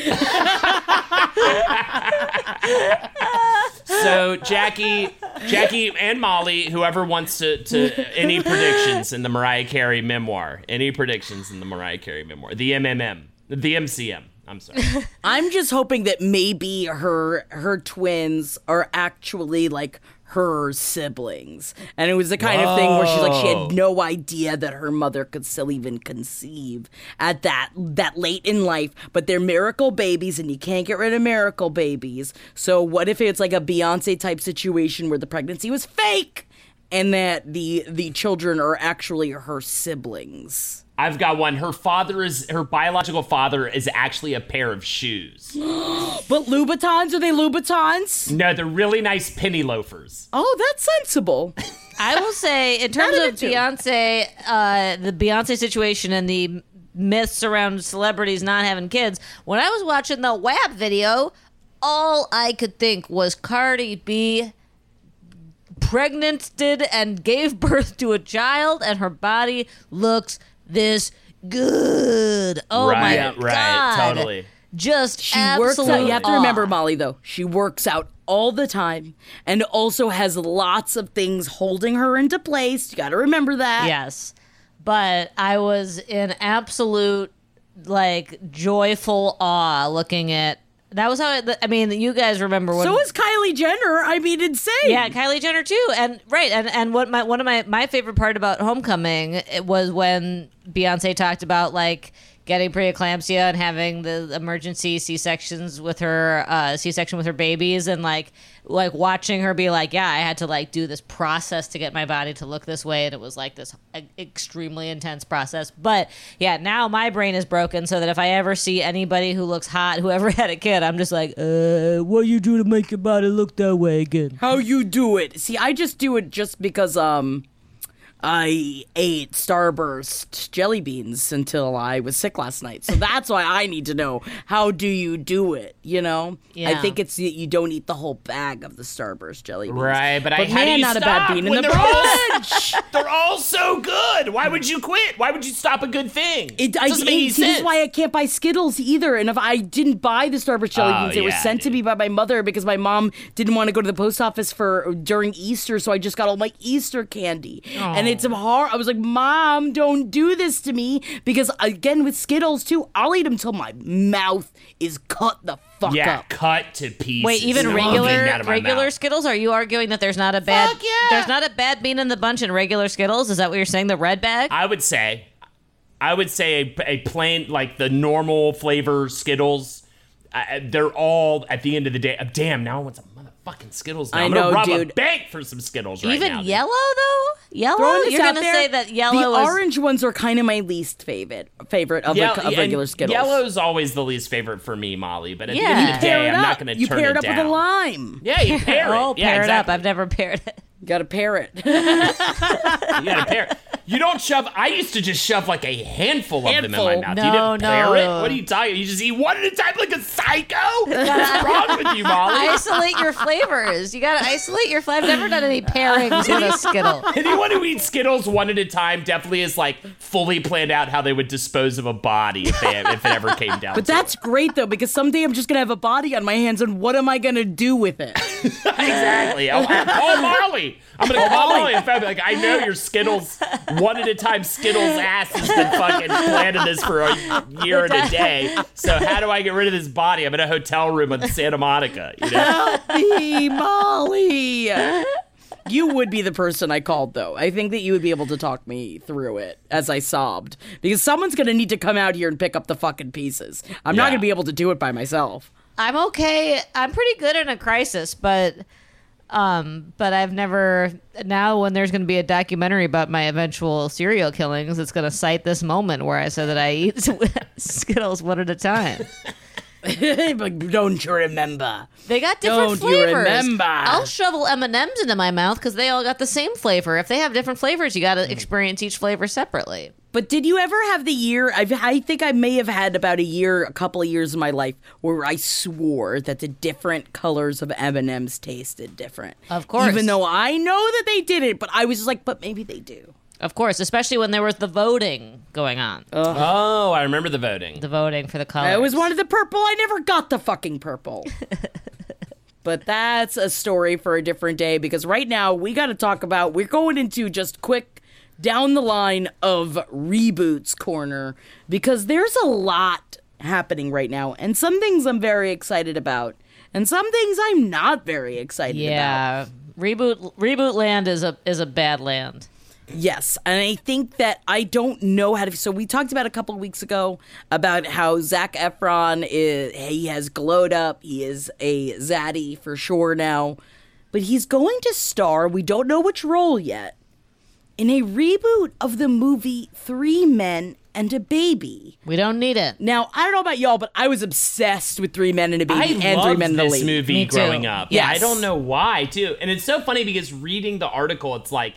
So Jackie, Jackie and Molly, whoever wants to, to any predictions in the Mariah Carey memoir, any predictions in the Mariah Carey memoir, the MMM, the MCM. I'm sorry. I'm just hoping that maybe her her twins are actually like her siblings. And it was the kind of thing where she's like she had no idea that her mother could still even conceive at that that late in life, but they're miracle babies and you can't get rid of miracle babies. So what if it's like a Beyonce type situation where the pregnancy was fake and that the the children are actually her siblings? I've got one. Her father is her biological father is actually a pair of shoes. [GASPS] But Louboutins are they Louboutins? No, they're really nice penny loafers. Oh, that's sensible. I will say, in terms of of the. Beyonce, uh, the Beyonce situation and the myths around celebrities not having kids, when I was watching the WAP video, all I could think was Cardi B pregnanted and gave birth to a child, and her body looks this good. Oh my right, god! right, totally. Just She works out. You have to remember, Molly, though. She works out all the time and also has lots of things holding her into place. You got to remember that. Yes. But I was in absolute like joyful awe looking at that was how I, I mean you guys remember when So is Kylie Jenner. I mean, insane. yeah Kylie Jenner too and right and and what my one of my my favorite part about Homecoming it was when Beyonce talked about like getting preeclampsia and having the emergency C-sections with her uh, C-section with her babies and like like watching her be like yeah I had to like do this process to get my body to look this way and it was like this extremely intense process but yeah now my brain is broken so that if I ever see anybody who looks hot who ever [LAUGHS] had a kid I'm just like uh what you do to make your body look that way again How you do it? See, I just do it just because um I ate Starburst jelly beans until I was sick last night. So that's why I need to know how do you do it, you know? I think it's you don't eat the whole bag of the Starburst jelly beans. Right, but, I But how do man, you not a bad bean in the they're all, bunch. [LAUGHS] they're all so good. Why would you quit? Why would you stop a good thing? It, I, doesn't make it- see, this sense. is why I can't buy Skittles either. And if I didn't buy the Starburst jelly Oh, beans, they were yeah, sent to me by my mother because my mom didn't want to go to the post office for during Easter, so I just got all my Easter candy. And it's hard. I was like, Mom, don't do this to me because again with Skittles too, I'll eat them till my mouth is cut the fuck yeah, up. cut to pieces. Wait, even I'm regular out of my regular mouth. Skittles? Are you arguing that there's not a bad Fuck yeah. there's not a bad bean in the bunch in regular Skittles? Is that what you're saying? The red bag? I would say, I would say a, a plain like the normal flavor Skittles. Uh, they're all at the end of the day. Uh, damn, now I want some motherfucking Skittles. Now. I I'm gonna rob dude. a bank for some Skittles right even now. dude. yellow though? Yellow? Throwing this You're gonna there, say that yellow The is orange ones are kind of my least favorite favorite of, Yeah, the, of regular Skittles. Yellow's always the least favorite for me, Molly. But at Yeah. the end of the day, it I'm not going to You turn pair it it up down. with a lime. Yeah, you [LAUGHS] pair it. Oh, yeah, pair it up. I've never paired it. Got to pair it. [LAUGHS] You got to [LAUGHS] pair. it. You don't shove. I used to just shove like a handful of them in my mouth. No, you didn't pair no. it. What are you talking? You just eat one at a time like a psycho. What's [LAUGHS] wrong with you, Molly? isolate your flavors. You gotta isolate your flavors. I've never done any pairings with a Skittle. Anyone who eats Skittles one at a time definitely is like fully planned out how they would dispose of a body if they if it ever came down. But to that's great though, because someday I'm just gonna have a body on my hands, and what am I gonna do with it? it. exactly. I'll, I'll call Molly. I'm gonna oh, call Molly. and fact, like I know your Skittles one at a time. Skittles ass has been fucking planning this for a year and a day. So how do I get rid of this body? I'm in a hotel room in Santa Monica. You know. Hey, Molly. You would be the person I called, though. I think that you would be able to talk me through it as I sobbed. Because someone's going to need to come out here and pick up the fucking pieces. I'm not going to be able to do it by myself. I'm okay. I'm pretty good in a crisis, but um, but I've never. Now, when there's going to be a documentary about my eventual serial killings, it's going to cite this moment where I said that I eat [LAUGHS] Skittles one at a time. [LAUGHS] but don't you remember? They got different flavors. Don't you remember? I'll shovel M and M's into my mouth because they all got the same flavor. If they have different flavors, you got to experience each flavor separately. But did you ever have the year? I've, I think I may have had about a year, a couple of years in my life where I swore that the different colors of M and M's tasted different. Of course. even though I know that they didn't, but I was just like, but maybe they do. Of course, especially when there was the voting going on. Oh, I remember the voting. The voting for the colors. I always wanted the purple. I never got the fucking purple. [LAUGHS] but that's a story for a different day because right now we got to talk about. We're going into just quick down the line of reboots corner because there's a lot happening right now, and some things I'm very excited about, and some things I'm not very excited about. Yeah, reboot reboot land is a is a bad land. Yes, and I think that I don't know how to. So we talked about a couple of weeks ago about how Zac Efron is. He has glowed up. He is a zaddy for sure now, but he's going to star. We don't know which role yet. In a reboot of the movie Three Men and a Baby. We don't need it. Now I don't know about y'all, but I was obsessed with Three Men and a Baby I and Three loved Men and a this movie Me too. growing up. Yes. I don't know why, too. And it's so funny because reading the article, it's like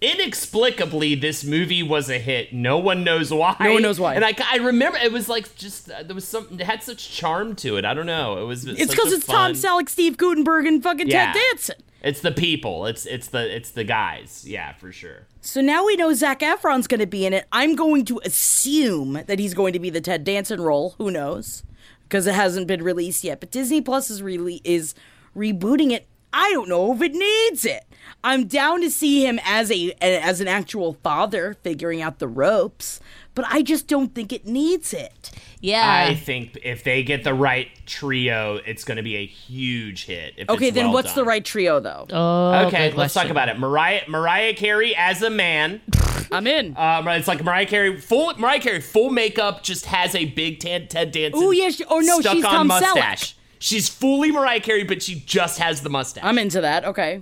inexplicably this movie was a hit. No one knows why. No one knows why. And I, I remember it was like just uh, there was some it had such charm to it. I don't know. It was. It's because a it's Tom Selleck, Steve Guttenberg, and fucking Yeah. Ted Danson. It's the people. It's it's the it's the guys. Yeah, for sure. So now we know Zac Efron's going to be in it. I'm going to assume that he's going to be the Ted Danson role. Who knows? Because it hasn't been released yet. But Disney Plus is really is rebooting it. I don't know if it needs it. I'm down to see him as a as an actual father figuring out the ropes, but I just don't think it needs it. Yeah. I think if they get the right trio, it's going to be a huge hit. if Okay, it's then well what's the right trio though? oh, Okay, let's talk about it. Mariah Mariah Carey as a man. [LAUGHS] I'm in. Um, it's like Mariah Carey, full Mariah Carey, full makeup, just has a big tan, Ted Danson. Oh yeah, she- or no, stuck she's on Tom Selleck. She's fully Mariah Carey, but she just has the mustache. I'm into that. Okay.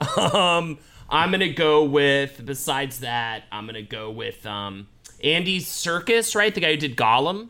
[LAUGHS] um, I'm gonna go with. Besides that, I'm gonna go with um Andy Serkis, right? The guy who did Gollum.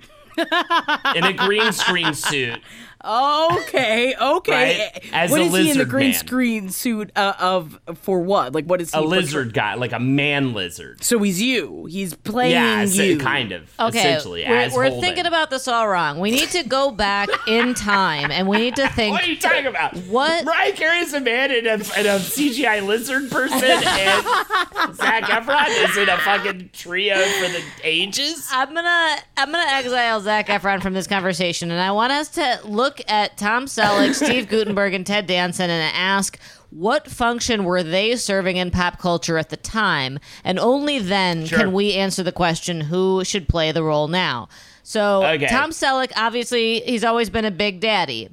in a green screen suit. [LAUGHS] Okay, okay. Right? As what a is he in the green man. screen suit uh, of for what? Like what is he? A portray- lizard guy, like a man lizard. So he's you. He's playing Yeah, you. kind of. Okay, essentially, we're, as we're thinking about this all wrong. We need to go back in time and we need to think. What are you talking about? What? Mariah Carey is a man and a, and a CGI lizard person, and Zac Efron is in a fucking trio for the ages. I'm gonna I'm gonna exile Zac Efron from this conversation, and I want us to look at Tom Selleck, [LAUGHS] Steve Guttenberg, and Ted Danson, and ask what function were they serving in pop culture at the time, and only then Sure. can we answer the question who should play the role now. So Okay. Tom Selleck, obviously, he's always been a big daddy.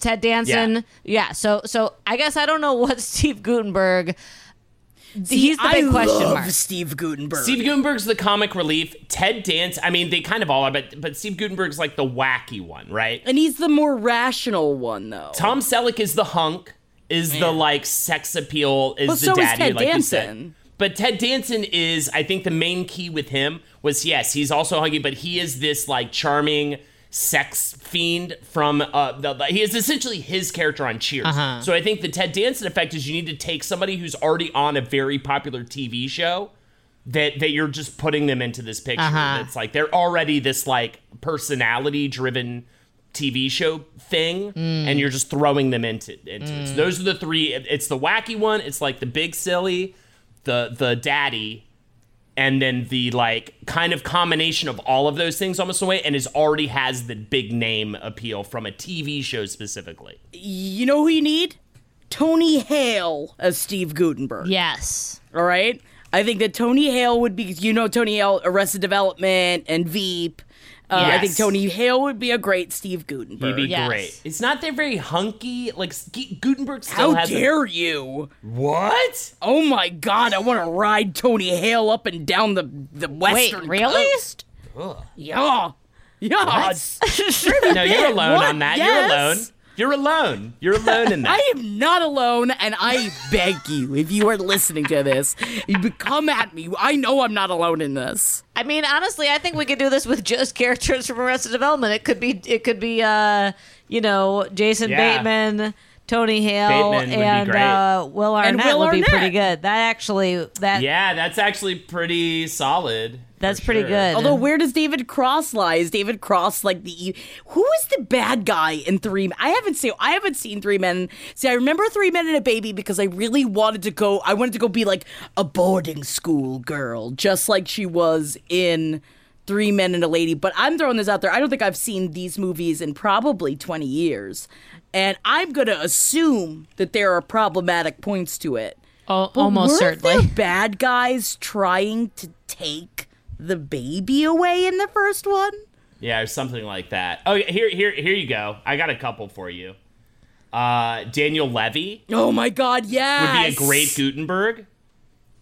Ted Danson, Yeah. yeah. So so I guess I don't know what [LAUGHS] Steve Guttenberg. He's the big I question love mark. Steve Guttenberg. Steve Guttenberg's the comic relief. Ted Dance, I mean, they kind of all are, but but Steve Guttenberg's like the wacky one, right? and he's the more rational one, though. Tom Selleck is the hunk, is the like sex appeal, is But the so is daddy, Ted like you said. Danson. But Ted Danson is, I think, the main key with him was yes, he's also hunky, but he is this like charming sex fiend from uh the, the- he is essentially his character on Cheers. Uh-huh. So I think the Ted Danson effect is you need to take somebody who's already on a very popular TV show that that you're just putting them into this picture. Uh-huh. That's like they're already this like personality driven TV show thing, and you're just throwing them into into it. So those are the three. It's the wacky one. It's like the big silly, the the daddy, and then the like kind of combination of all of those things almost in a way, and is already has the big name appeal from a TV show specifically. You know who you need? Tony Hale as Steve Guttenberg. Yes. All right. I think that Tony Hale would be, you know, Tony Hale, Arrested Development and Veep. Uh, I think Tony Hale would be a great Steve Guttenberg. He'd be Yes. great. It's not that very hunky. Like Gu- Guttenberg still How has. a- dare you? what? Oh my God! I want to ride Tony Hale up and down the the western Wait, really? coast. Yeah, yeah. [LAUGHS] No, you're alone What? on that. Yes. You're alone. You're alone. You're alone in [LAUGHS] that. I am not alone, and I beg you, if you are listening to this, you come at me. I know I'm not alone in this. I mean, honestly, I think we could do this with just characters from Arrested Development. It could be, it could be, uh, you know, Jason Yeah. Bateman, Tony Hale, Bateman and uh, Will Arnett And Will would be pretty good. That actually, that yeah, that's actually pretty solid. That's for pretty sure. good. Although, where does David Cross lie? Is David Cross like the e- who is the bad guy in Three? I haven't seen I haven't seen Three Men. See, I remember Three Men and a Baby because I really wanted to go. I wanted to go be like a boarding school girl, just like she was in Three Men and a Lady. But I'm throwing this out there. I don't think I've seen these movies in probably 20 years, and I'm gonna assume that there are problematic points to it. Al- But almost weren't certainly. there bad guys trying to take the baby away in the first one? Yeah, or something like that. Oh, here, here, here you go. I got a couple for you. Uh, Daniel Levy Oh my god, yeah, would be a great Guttenberg.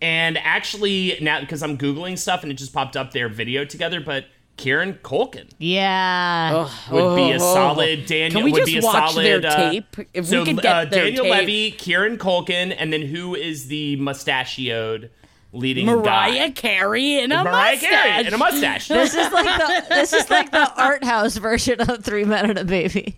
And actually, now because I'm googling stuff and it just popped up their video together, but Kieran Culkin yeah. would be a Oh, solid oh. Daniel. Can we would just be a watch solid their uh, tape? If we so, could get uh, their Daniel tape. Levy, Kieran Culkin, and then who is the mustachioed leading Mariah guy? Carey in a Mariah mustache. Carey in a mustache. This is like the this is like the [LAUGHS] art house version of Three Men and a Baby.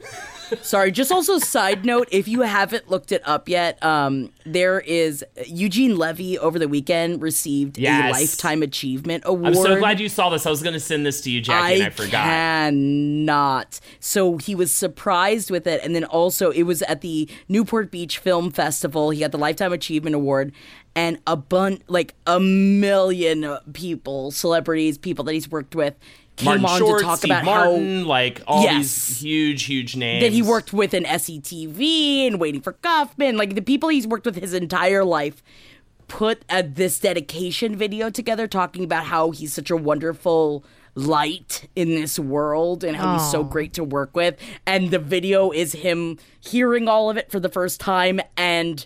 Sorry, just also side note, if you haven't looked it up yet, um, there is Eugene Levy over the weekend received a lifetime achievement award. I'm so glad you saw this. I was going to send this to you, Jackie, and I forgot. cannot. So he was surprised with it, and then also it was at the Newport Beach Film Festival. He got the Lifetime Achievement Award, and a bunch, like a million people, celebrities, people that he's worked with, came Martin on Short, to talk Steve about Martin, like all Yes. these huge, huge names. that he worked with in SCTV and Waiting for Guffman, like the people he's worked with his entire life. Put a, this dedication video together talking about how he's such a wonderful light in this world and how he's so great to work with. And the video is him hearing all of it for the first time. And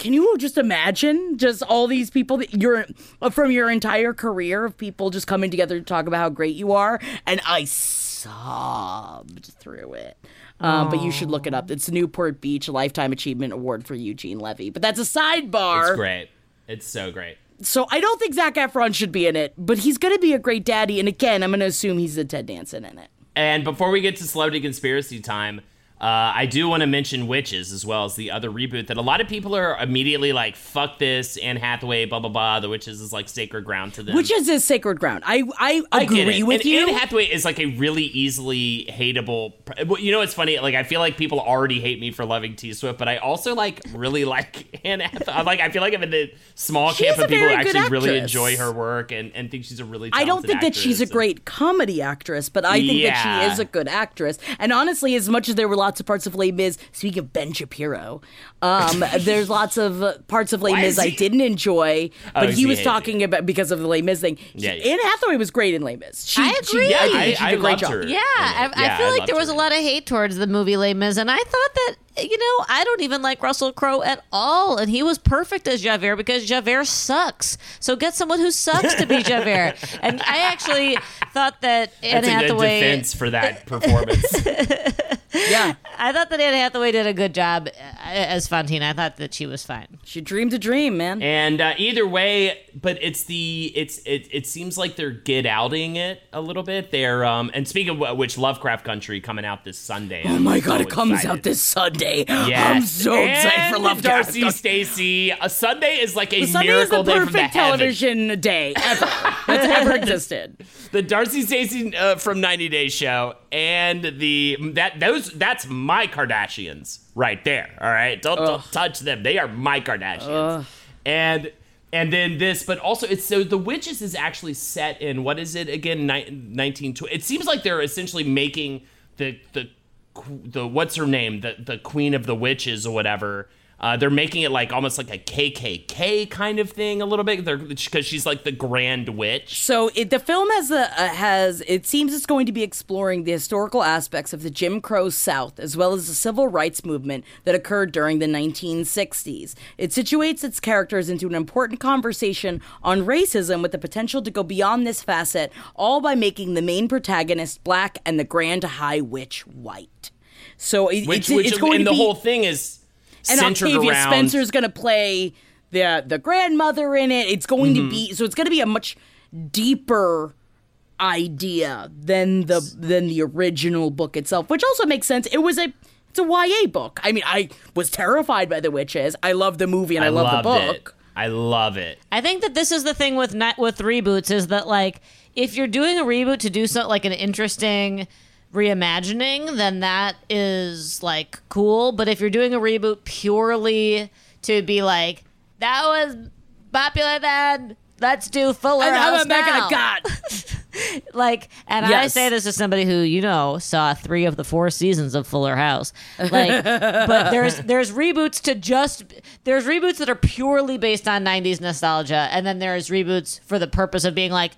can you just imagine just all these people that you're from your entire career of people just coming together to talk about how great you are? And I sobbed through it. Um, but you should look it up. It's Newport Beach Lifetime Achievement Award for Eugene Levy. But that's a sidebar. It's great. It's so great. So I don't think Zac Efron should be in it, but he's going to be a great daddy. And again, I'm going to assume he's the Ted Danson in it. And before we get to celebrity conspiracy time, uh, I do want to mention Witches as well as the other reboot that a lot of people are immediately like, "Fuck this!" Anne Hathaway, blah blah blah. The Witches is like sacred ground to them. Which is sacred ground. I I I agree with and you. Anne Hathaway is like a really easily hateable. You know, what's funny. Like, I feel like people already hate me for loving T Swift, but I also like really [LAUGHS] like Anne Hathaway. Like, I feel like I'm in the small camp of people who actually really enjoy her work and, and think she's a really. I don't think that she's a great comedy actress, but I think that she is a good actress. And honestly, as much as there were lots of parts of Les Mis, speaking of Ben Shapiro, um, [LAUGHS] there's lots of uh, parts of Les Why Mis is I didn't enjoy, Oh, but is he he was hating? talking about because of the Les Mis thing. Yeah, She- yeah. Anne Hathaway was great in Les Mis. She, I she- agree. I think I- she did I a great loved job. her. Yeah, I, I feel I like loved there was her. a lot of hate towards the movie Les Mis, and I thought that you know I don't even like Russell Crowe at all, and he was perfect as Javert because Javert sucks. So get someone who sucks to be [LAUGHS] Javert. and I actually thought that Anne That's a good defense for that performance. [LAUGHS] Yeah, [LAUGHS] I thought that Anne Hathaway did a good job uh, as Fantine. I thought that she was fine. she dreamed a dream, man. And uh, either way, it, but it's the it's it. It seems like they're get outing it a little bit. They're um and speaking of which, Lovecraft Country coming out this Sunday. Oh I'm my god, so it comes excited. out this Sunday. [GASPS] Yes. I'm so excited for Lovecraft. Darcey Stacey. A Sunday is like a Sunday is miracle the day from the perfect television day ever that's ever existed. [LAUGHS] the Darcey Stacey uh, from 90 Day Show and the that those that's my Kardashians right there. All right, don't, don't touch them. They are my Kardashians. And and then this, but also it's so the witches is actually set in what is it again? Ni- 1920. It seems like they're essentially making the the the what's her name the the queen of the witches or whatever. Uh, they're making it like almost like a KKK kind of thing a little bit because she's like the grand witch. So it, the film has a uh, has it seems it's going to be exploring the historical aspects of the Jim Crow South as well as the civil rights movement that occurred during the 1960s. It situates its characters into an important conversation on racism with the potential to go beyond this facet, all by making the main protagonist black and the Grand High Witch white. So it, which, it's, which it's going and to the be whole thing is and centered Octavia around Spencer's going to play the the grandmother in it. It's going Mm-hmm. to be so it's going to be a much deeper idea than the than the original book itself, which also makes sense. It was a it's a YA book. I mean, I was terrified by the witches. I love the movie and I, love the book. It. I love it. I think that this is the thing with not with reboots is that like if you're doing a reboot to do something like an interesting reimagining, then that is like cool. But if you're doing a reboot purely to be like that was popular then, let's do Fuller And House I'm now. in God. [LAUGHS] like and i say this as somebody who you know saw three of the four seasons of fuller house like [LAUGHS] but there's there's reboots to just there's reboots that are purely based on 90s nostalgia and then there's reboots for the purpose of being like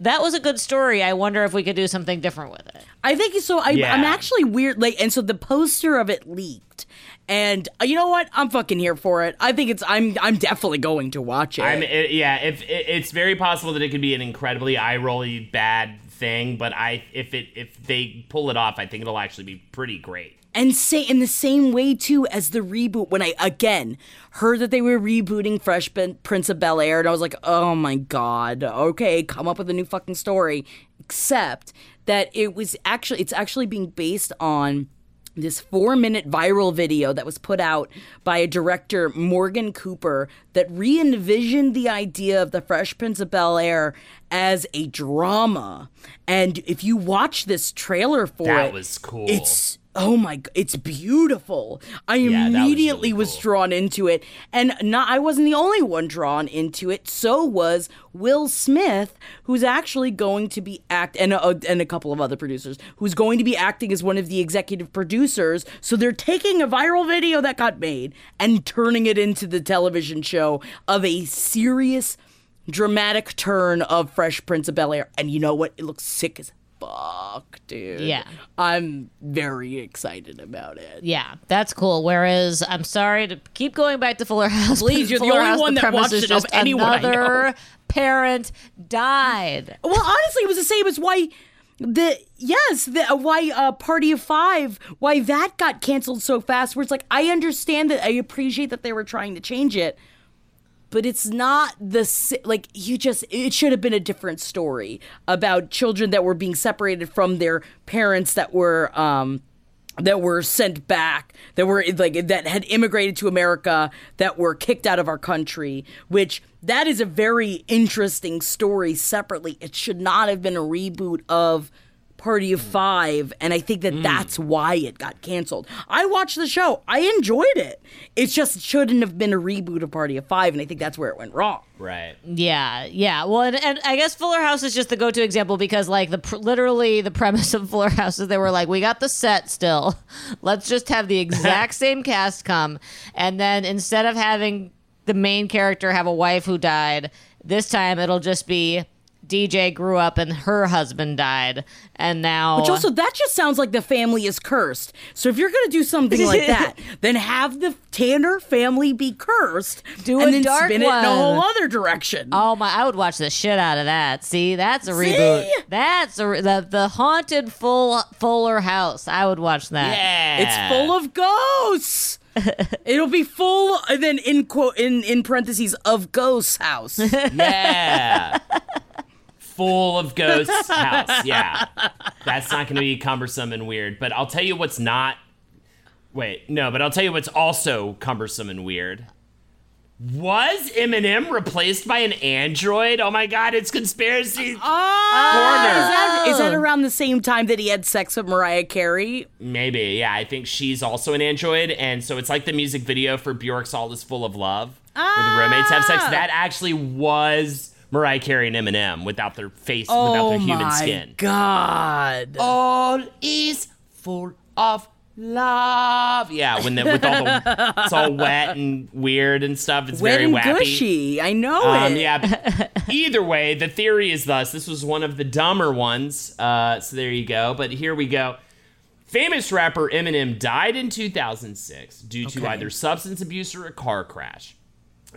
that was a good story i wonder if we could do something different with it I think so. I, Yeah. I'm actually weird. Like, and so the poster of it leaked, and uh, you know what? I'm fucking here for it. I think it's. I'm. I'm definitely going to watch it. I'm it, yeah. If it, it's very possible that it could be an incredibly eye rolly bad thing, but I if it if they pull it off, I think it'll actually be pretty great. and say in the same way too as the reboot when i again heard that they were rebooting fresh prince of bel air and i was like oh my god okay come up with a new fucking story except that it was actually it's actually being based on this four minute viral video that was put out by a director, Morgan Cooper, that re envisioned the idea of the Fresh Prince of Bel Air as a drama. And if you watch this trailer for That it, was cool. It's oh my it's beautiful. I Yeah, that was immediately really was, cool. drawn into it. And not i wasn't the only one drawn into it. So was will smith who's actually going to be act and uh, and a couple of other producers who's going to be acting as one of the executive producers. So they're taking a viral video that got made and turning it into the television show of a serious dramatic turn of fresh prince of bel air and you know what? It looks sick as fuck dude Yeah. I'm very excited about it. yeah that's cool whereas i'm sorry to keep going back to fuller house Please, you're the only house, one that premise watched it of just anyone another parent died Well, honestly, it was the same as why the yes, the why uh, Party of Five, why that got canceled so fast. Where it's like I understand that, I appreciate that they were trying to change it, but it's not the like you just it should have been a different story about children that were being separated from their parents that were um that were sent back that were like that had immigrated to America that were kicked out of our country which that is a very interesting story separately. It should not have been a reboot of Party of 5 and I think that mm. that's why it got canceled. I watched the show. I enjoyed it. It just shouldn't have been a reboot of Party of 5 and I think that's where it went wrong. Right. Yeah, yeah. Well, and, and I guess Fuller House is just the go-to example because, like, the pr- literally the premise [LAUGHS] of Fuller House is they were like, we got the set still. [LAUGHS] Let's just have the exact [LAUGHS] same cast come, and then instead of having the main character have a wife who died, this time it'll just be DJ grew up and her husband died, and now Which also, that just sounds like the family is cursed. So if you're going to do something like [LAUGHS] that, then have the Tanner family be cursed. Do and a then dark spin it in a one. whole other direction. Oh my! I would watch the shit out of that. See, that's a reboot. That's a re- the the haunted full Fuller House. I would watch that. Yeah. It's full of ghosts. [LAUGHS] It'll be full, and then in quote in in parentheses of ghosts house. [LAUGHS] Yeah. Full of ghosts house. [LAUGHS] Yeah. That's not going to be cumbersome and weird. But I'll tell you what's not. Wait, no, but I'll tell you what's also cumbersome and weird. Was Eminem replaced by an android? Oh my god, it's conspiracy. Oh, is that, is that around the same time that he had sex with Mariah Carey? Maybe, yeah. I think she's also an android, and so it's like the music video for Bjork's "All Is Full of Love," where the roommates have sex. Ah. That actually was Mariah Carey and Eminem without their face, without oh their human my skin. god! All is full of love. Yeah, when the, with all the it's all wet and weird and stuff. It's Wet very and wappy. gushy. I know Um, it. yeah. [LAUGHS] Either way, the theory is thus. This was one of the dumber ones. Uh, so there you go. But here we go. Famous rapper Eminem died in 2006 due to either substance abuse or a car crash,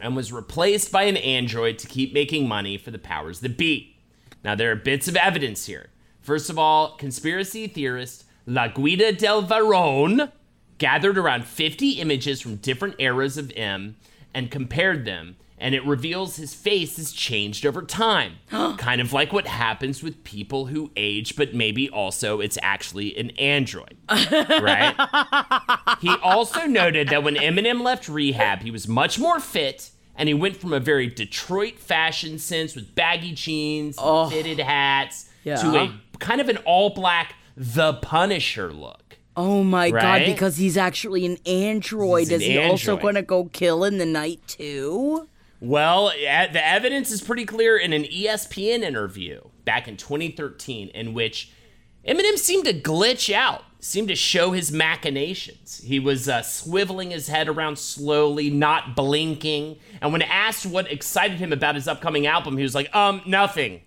and was replaced by an android to keep making money for the powers that be. Now there are bits of evidence here. First of all, conspiracy theorist La Guida del Varone gathered around 50 images from different eras of M and compared them, and it reveals his face has changed over time. [GASPS] kind of like what happens with people who age, but maybe also it's actually an android. right? [LAUGHS] He also noted that when Eminem left rehab, he was much more fit. And he went from a very Detroit fashion sense with baggy jeans, oh, fitted hats, to a kind of an all black The Punisher look. oh my Right? god! Because he's actually an android. An Is he also going to go kill in the night too? Well, the evidence is pretty clear in an ESPN interview back in 2013, in which Eminem seemed to glitch out, seemed to show his machinations. He was uh, swiveling his head around slowly, not blinking. And when asked what excited him about his upcoming album, he was like, um, nothing.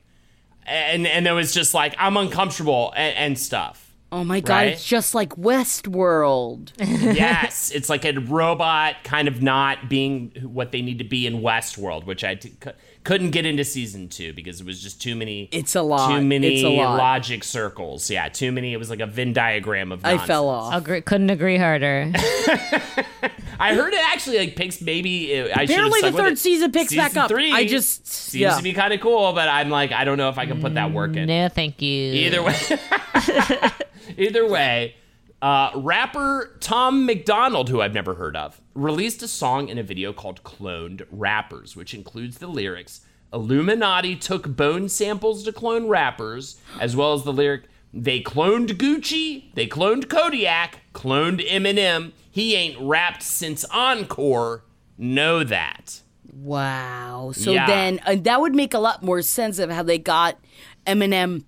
And, and it was just like, I'm uncomfortable and, and stuff. Oh my god! Right? It's just like Westworld. [LAUGHS] yes, it's like a robot kind of not being what they need to be in Westworld, which I t- c- couldn't get into season two because it was just too many. It's a lot. Too many It's a lot. logic circles. Yeah, too many. It was like a Venn diagram of. I fell off. Agree, couldn't agree harder. [LAUGHS] I heard it actually like picks maybe. uh, I should've Apparently the third season picks back Season up. Three I just- seems yeah. to be kind of cool, but I'm like I don't know if I can put that work in. no, thank you. Either way, [LAUGHS] either way, uh, rapper Tom MacDonald, who I've never heard of, released a song in a video called "Cloned Rappers," which includes the lyrics. Illuminati took bone samples to clone rappers, as well as the lyric, they cloned Gucci, they cloned Kodak, cloned Eminem. He ain't rapped since Encore. Know that. Wow. So Yeah. then uh, that would make a lot more sense of how they got Eminem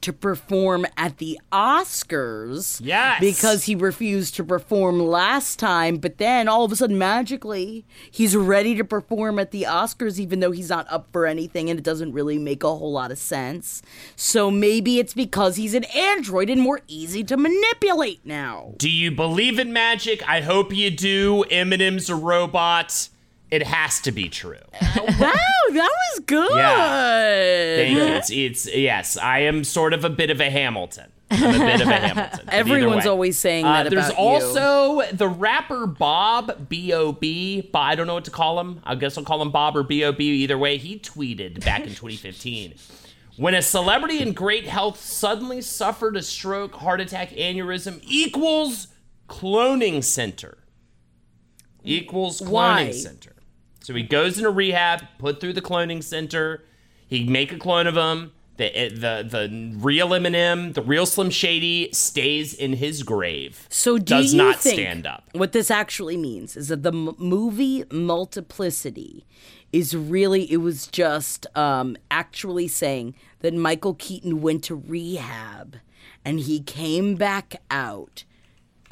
to perform at the Oscars. Yes. Because he refused to perform last time, but then all of a sudden, magically, he's ready to perform at the Oscars, even though he's not up for anything, and it doesn't really make a whole lot of sense. So maybe it's because he's an android and more easy to manipulate now. Do you believe in magic? I hope you do. Eminem's a robot. It has to be true. wow, that was good. Thank you. It's, it's yes. I am sort of a bit of a Hamilton. I'm a bit of a Hamilton. Everyone's always saying Uh, that there's about you. also the rapper Bob B O B. But I don't know what to call him. I guess I'll call him Bob or B O B. Either way, he tweeted back in 2015. When a celebrity in great health suddenly suffered a stroke, heart attack, aneurysm equals cloning center. Equals cloning Why? center. So he goes into rehab, put through the cloning center. He make a clone of him. The the the real Eminem, the real Slim Shady, stays in his grave. So do does you not think stand up. What this actually means is that the m- movie Multiplicity is really it was just um, actually saying that Michael Keaton went to rehab and he came back out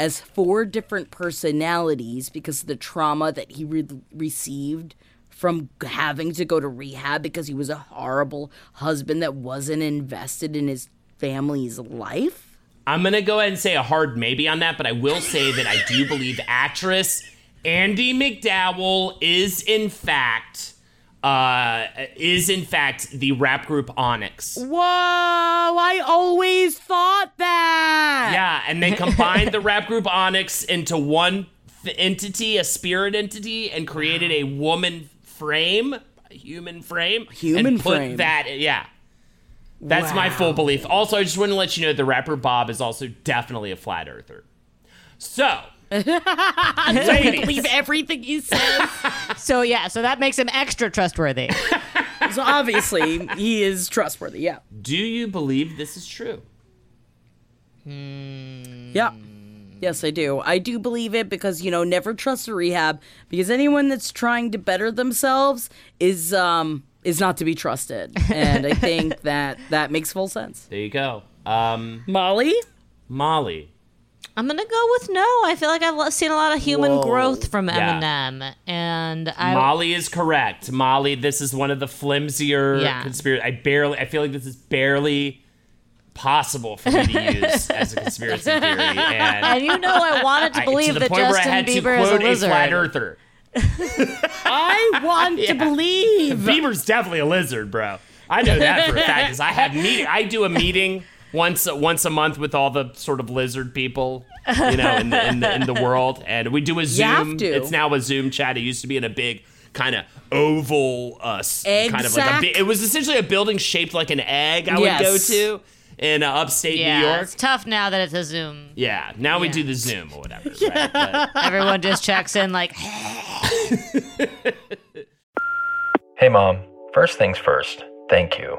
as four different personalities because of the trauma that he re- received from having to go to rehab because he was a horrible husband that wasn't invested in his family's life? I'm gonna go ahead and say a hard maybe on that, but I will say that I do believe actress Andie MacDowell is in fact uh is in fact the rap group Onyx. Whoa, I always thought that. Yeah, and they combined the rap group Onyx into one th- entity, a spirit entity, and created a woman frame, a human frame, Human and put frame. that. Yeah, that's my full belief. Also, I just want to let you know the rapper Bob is also definitely a flat earther. So, ladies, Believe [LAUGHS] everything he says. [LAUGHS] So yeah, so that makes him extra trustworthy. [LAUGHS] so obviously he is trustworthy. Yeah. do you believe this is true? Yeah. Yes, I do. I do believe it because you know, never trust a rehab because anyone that's trying to better themselves is um is not to be trusted. And I think that that makes full sense. There you go. Um, Molly? Molly. I'm gonna go with no. I feel like I've seen a lot of human Whoa. growth from Yeah. Eminem, and I Molly is correct. Molly, this is one of the flimsier Yeah. conspiracy. I barely, I feel like this is barely possible for me to use as a conspiracy theory. [LAUGHS] And and you know I wanted to I- believe to that point where I Justin had to Bieber is a quote a, lizard. flat earther. [LAUGHS] I want to [LAUGHS] believe. Bieber's definitely a lizard, bro. I know that for a fact because I have meeting. I do a meeting once once a month with all the sort of lizard people, you know, in the in the, in the [LAUGHS] world, and we do a Zoom. have to. It's now a Zoom chat. It used to be in a big kind of oval, uh, Egg kind of like a. It was essentially a building shaped like an egg. I Yes. would go to in uh, upstate Yeah, New York. it's tough now that it's a Zoom. Yeah, now we do the Zoom or whatever. [LAUGHS] Right? But- [LAUGHS] Everyone just checks in like, Hey, Mom. First things first, thank you.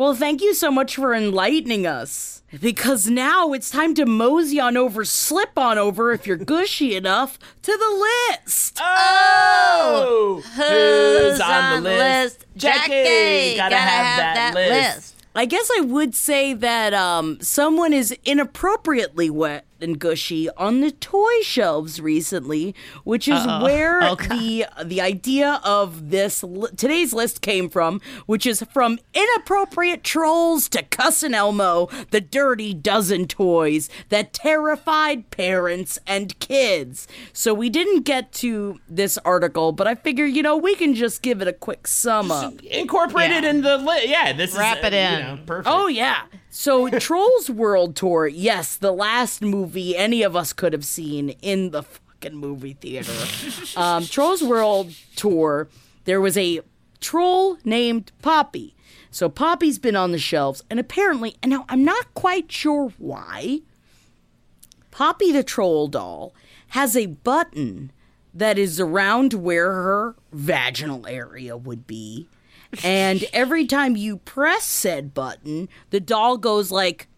Well, thank you so much for enlightening us. Because now it's time to mosey on over, slip on over, if you're gushy [LAUGHS] enough, to the list. Oh, who's on the list? Jackie, gotta, have, that, list. I guess I would say that um, someone is inappropriately wet and gushy on the toy shelves recently, which is where Oh, the the idea of this li- today's list came from, which is from inappropriate trolls to Cuss and Elmo, the dirty dozen toys that terrified parents and kids. So we didn't get to this article, but I figure you know we can just give it a quick sum up. Incorporate it in the list. Yeah, this Wrap is it uh, in. You know, perfect. Oh yeah. So Trolls World Tour, yes, the last movie any of us could have seen in the fucking movie theater. Um, Trolls World Tour, there was a troll named Poppy. So Poppy's been on the shelves, and apparently, and now I'm not quite sure why. Poppy the troll doll has a button that is around where her vaginal area would be. And every time you press said button, the doll goes like,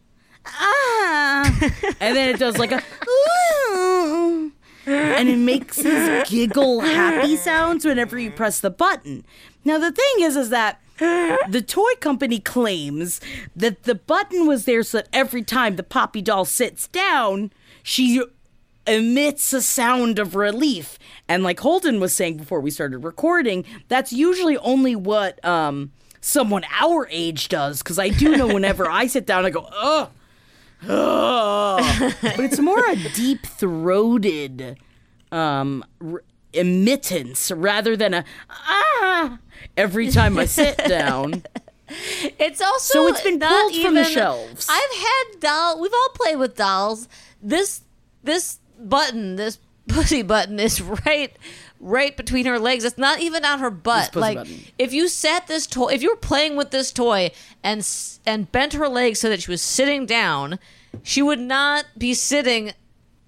ah. And then it does like a, ooh. And it makes these giggle happy sounds whenever you press the button. Now, the thing is, is that the toy company claims that the button was there so that every time the Poppy doll sits down, she emits a sound of relief. And like Holden was saying before we started recording, that's usually only what um, someone our age does. Because I do know whenever I sit down, I go, ugh. ugh." but it's more a deep throated um, r- emittance rather than a ah. every time I sit down. It's also So it's been pulled even, from the shelves. I've had doll. We've all played with dolls. This this button, this [LAUGHS] pussy button, is right right between her legs. It's not even on her butt. Like button. if you sat this toy, if you were playing with this toy and and bent her legs so that she was sitting down, she would not be sitting.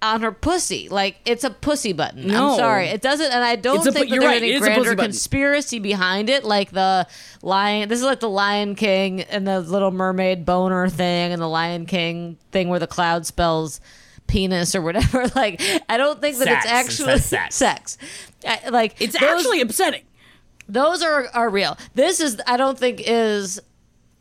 On her pussy, like it's a pussy button. No. I'm sorry, it doesn't, and I don't It's a think that you're there's right, any a grander conspiracy behind it, like the lion. This is like the Lion King and the Little Mermaid boner thing, and the Lion King thing where the cloud spells penis or whatever. [LAUGHS] Like, I don't think that Sex. it's actually says sex. I- like It's those- actually upsetting. those are are real. This is I don't think is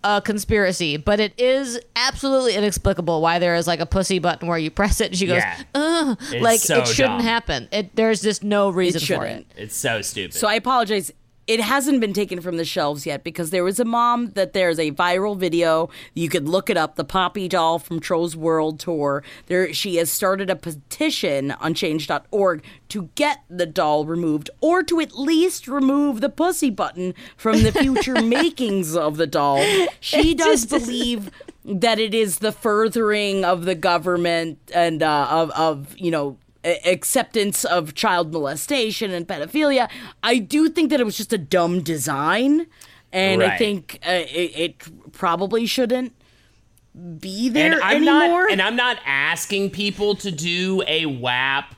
a conspiracy, but it is absolutely inexplicable why there is like a pussy button where you press it and she goes, Yeah. Ugh. Like so it shouldn't dumb. happen. It there's just no reason for it. It's so stupid. So I apologize. It hasn't been taken from the shelves yet because there was a mom that there's a viral video. You could look it up. The Poppy doll from Trolls World Tour. There, she has started a petition on Change.org to get the doll removed, or to at least remove the pussy button from the future [LAUGHS] makings of the doll. She does believe that it is the furthering of the government and uh, of of you know acceptance of child molestation and pedophilia. I do think that it was just a dumb design, and I think uh, it, it probably shouldn't be there and I'm anymore. not and I'm not asking people to do a WAP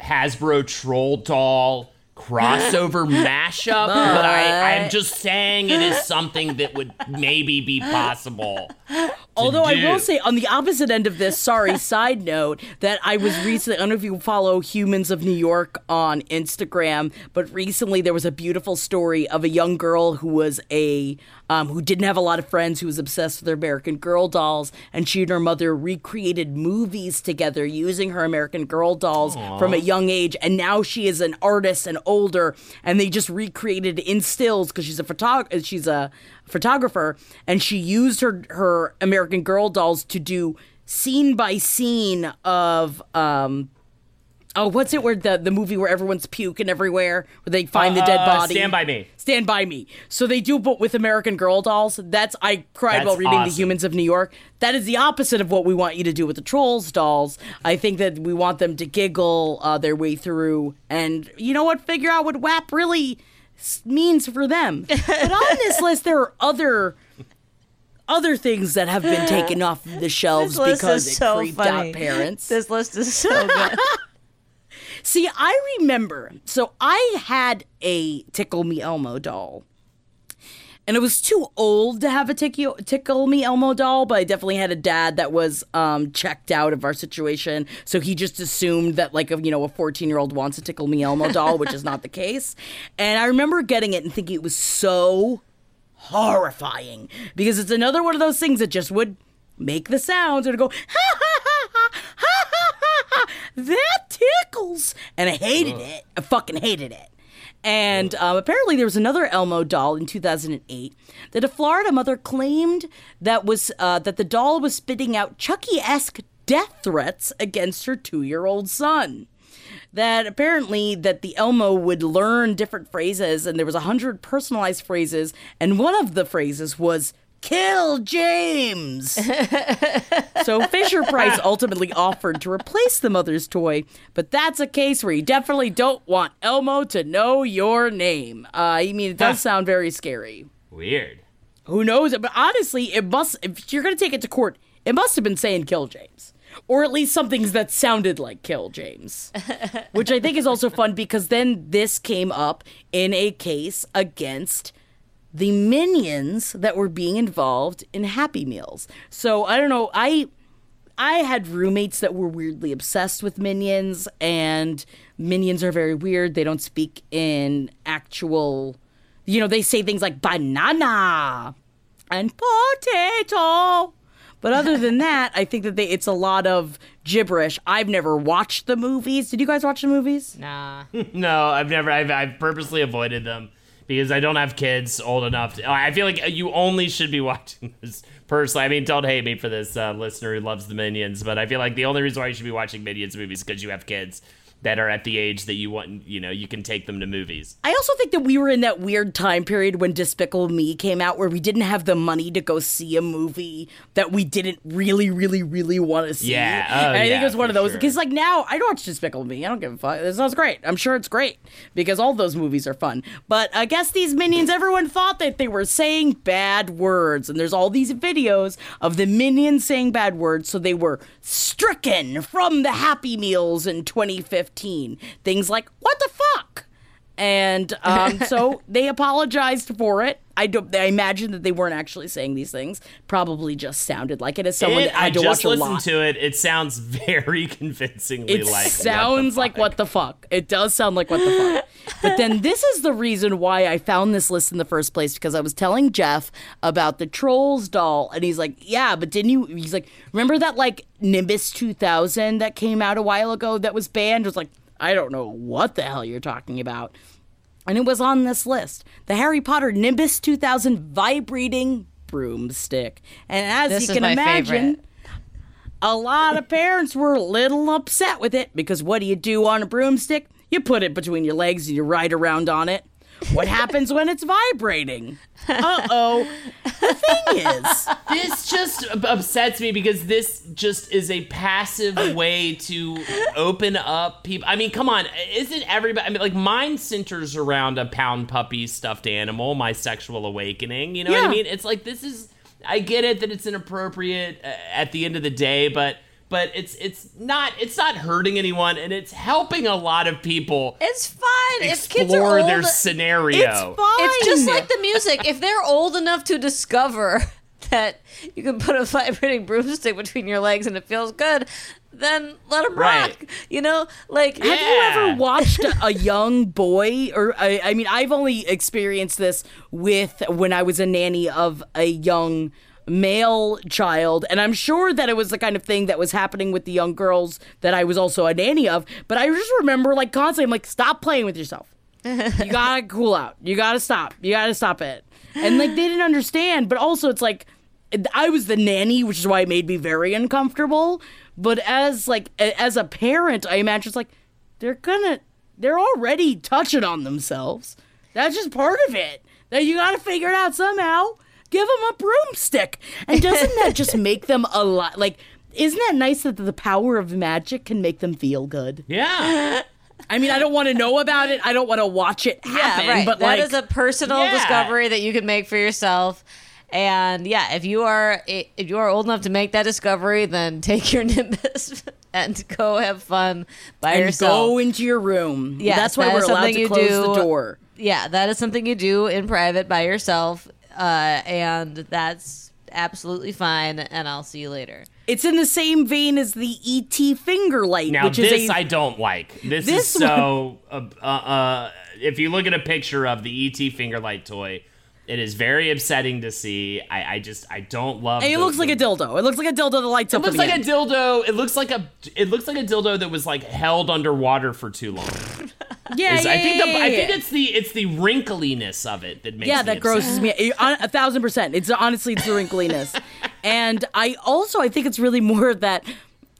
Hasbro troll doll crossover [LAUGHS] mashup, but I, I'm just saying it is something that would maybe be possible. [LAUGHS] Although I will say, on the opposite end of this, sorry, [LAUGHS] side note, that I was recently, I don't know if you follow Humans of New York on Instagram, but recently there was a beautiful story of a young girl who was a, um, who didn't have a lot of friends, who was obsessed with her American Girl dolls, and she and her mother recreated movies together using her American Girl dolls from a young age, and now she is an artist and older, and they just recreated in stills because she's a photographer, she's a photographer, and she used her her American Girl dolls to do scene by scene of um oh what's it where the the movie where everyone's puking everywhere where they find the dead Uh, body Stand by me. Stand by me. So they do, but with American Girl dolls. That's I cried That's while reading The. Humans of New York. That is the opposite of what we want you to do with the Trolls dolls. I think that we want them to giggle uh, their way through, and you know what? Figure out what WAP really means for them. But on [LAUGHS] this list, there are other. Other things that have been taken off the [LAUGHS] shelves because it so creeped funny. out parents. This list is so [LAUGHS] good. See, I remember. So I had a Tickle Me Elmo doll and it was too old to have a tickle, tickle me Elmo doll, but I definitely had a dad that was um, checked out of our situation, so he just assumed that like a, you know a fourteen year old wants a tickle me Elmo doll, which is not the case. And I remember getting it and thinking it was so horrifying because it's another one of those things that just would make the sounds and go ha ha ha ha ha ha ha that tickles, and I hated it. I fucking hated it. And um, apparently, there was another Elmo doll in 2008 that a Florida mother claimed that was uh, that the doll was spitting out Chucky-esque death threats against her two-year-old son. That apparently that the Elmo would learn different phrases and there was a hundred personalized phrases and one of the phrases was kill James. [LAUGHS] so Fisher Price ultimately offered to replace the mother's toy, but that's a case where you definitely don't want Elmo to know your name. Uh, I mean, it does sound very scary. Weird. Who knows? But honestly, it must. If you're gonna take it to court, it must have been saying "kill James," or at least something that sounded like "kill James," [LAUGHS] which I think is also fun because then this came up in a case against the minions that were being involved in Happy Meals. So I don't know. I I had roommates that were weirdly obsessed with minions, and minions are very weird. They don't speak in actual, you know, they say things like banana and potato. But other than [LAUGHS] that, I think that they, it's a lot of gibberish. I've never watched the movies. Did you guys watch the movies? Nah. [LAUGHS] No, I've never. I've, I've purposely avoided them because I don't have kids old enough. To, I feel like you only should be [LAUGHS] watching this personally, I mean, don't hate me for this uh, listener who loves the Minions, but I feel like the only reason why you should be watching Minions movies is because you have kids that are at the age that you want, you know, you can take them to movies. I also think that we were in that weird time period when Despicable Me came out where we didn't have the money to go see a movie that we didn't really, really, really want to see. Yeah. Oh, and I think it was one of those sure. because like now I don't watch Despicable Me. I don't give a fuck. This sounds great. I'm sure it's great because all those movies are fun. But I guess these minions, everyone thought that they were saying bad words, and there's all these videos of the minions saying bad words, so they were stricken from the Happy Meals in 2015. Things like what the fuck. And [LAUGHS] um, so they apologized for it. I don't. I imagine that they weren't actually saying these things. Probably just sounded like it as someone It- I to just listened to it. It sounds very [LAUGHS] convincingly It like. sounds like what the fuck. It does sound like what the fuck. but then [LAUGHS] this is the reason why I found this list in the first place because I was telling Jeff about the Trolls doll, and he's like, "Yeah, but didn't you?" He's like, "Remember that like Nimbus 2000 that came out a while ago that was banned?" I was like, "I don't know what the hell you're talking about." And it was on this list. The Harry Potter Nimbus 2000 vibrating broomstick. And as This you can imagine, favorite. a lot of parents were a little upset with it because what do you do on a broomstick? You put it between your legs and you ride around on it. What happens when it's vibrating? Uh oh. The thing is, this just upsets me because this just is a passive way to open up people. I mean, come on, isn't everybody? I mean, like mine centers around a pound puppy stuffed animal, my sexual awakening. You know what I mean? It's like this is. I get it that it's inappropriate uh, at the end of the day, but but it's it's not it's not hurting anyone, and it's helping a lot of people It's fine. if kids are explore old, their scenario. it's fine. It's just like the music. If they're old enough to discover [LAUGHS] that you can put a vibrating broomstick between your legs and it feels good, then let them Right. rock. You know, like Have you ever watched a, [LAUGHS] a young boy, or I, I mean, I've only experienced this with when I was a nanny of a young male child, and I'm sure that it was the kind of thing that was happening with the young girls that I was also a nanny of. But I just remember, like, constantly, I'm like, stop playing with yourself. You [LAUGHS] gotta cool out. You gotta stop. You gotta stop it. And like, they didn't understand, but also it's like, I was the nanny, which is why it made me very uncomfortable. But as like a- as a parent, I imagine it's like they're gonna they're already touching on themselves. That's just part of it. That you got to figure it out somehow. Give them a broomstick, and doesn't that just [LAUGHS] make them a lot like? Isn't that nice that the power of magic can make them feel good? yeah. [LAUGHS] I mean, I don't want to know about it. I don't want to watch it happen. yeah, right. But that like, is a personal Yeah. discovery that you can make for yourself. And yeah, if you are if you are old enough to make that discovery, then take your [LAUGHS] Nimbus and go have fun by and yourself. go into your room. Yeah, that's why that we're is allowed to close do. the door. yeah, that is something you do in private by yourself, uh, and that's absolutely fine. And I'll see you later. It's in the same vein as the ET finger light, Now which this is a I don't like. This, This is so. Uh, uh, uh, if you look at a picture of the ET finger light toy, it is very upsetting to see. I, I just I don't love. It the- looks like the- a dildo. It looks like a dildo that lights It up. It looks like a dildo. It looks like a. It looks like a dildo that was like held underwater for too long. yeah, [LAUGHS] Is- yeah, I think the, yeah, I think it's the it's the wrinkliness of it that makes it. yeah, that upset. grosses me a, a thousand percent. It's honestly it's the wrinkliness, [LAUGHS] and I also I think it's really more that.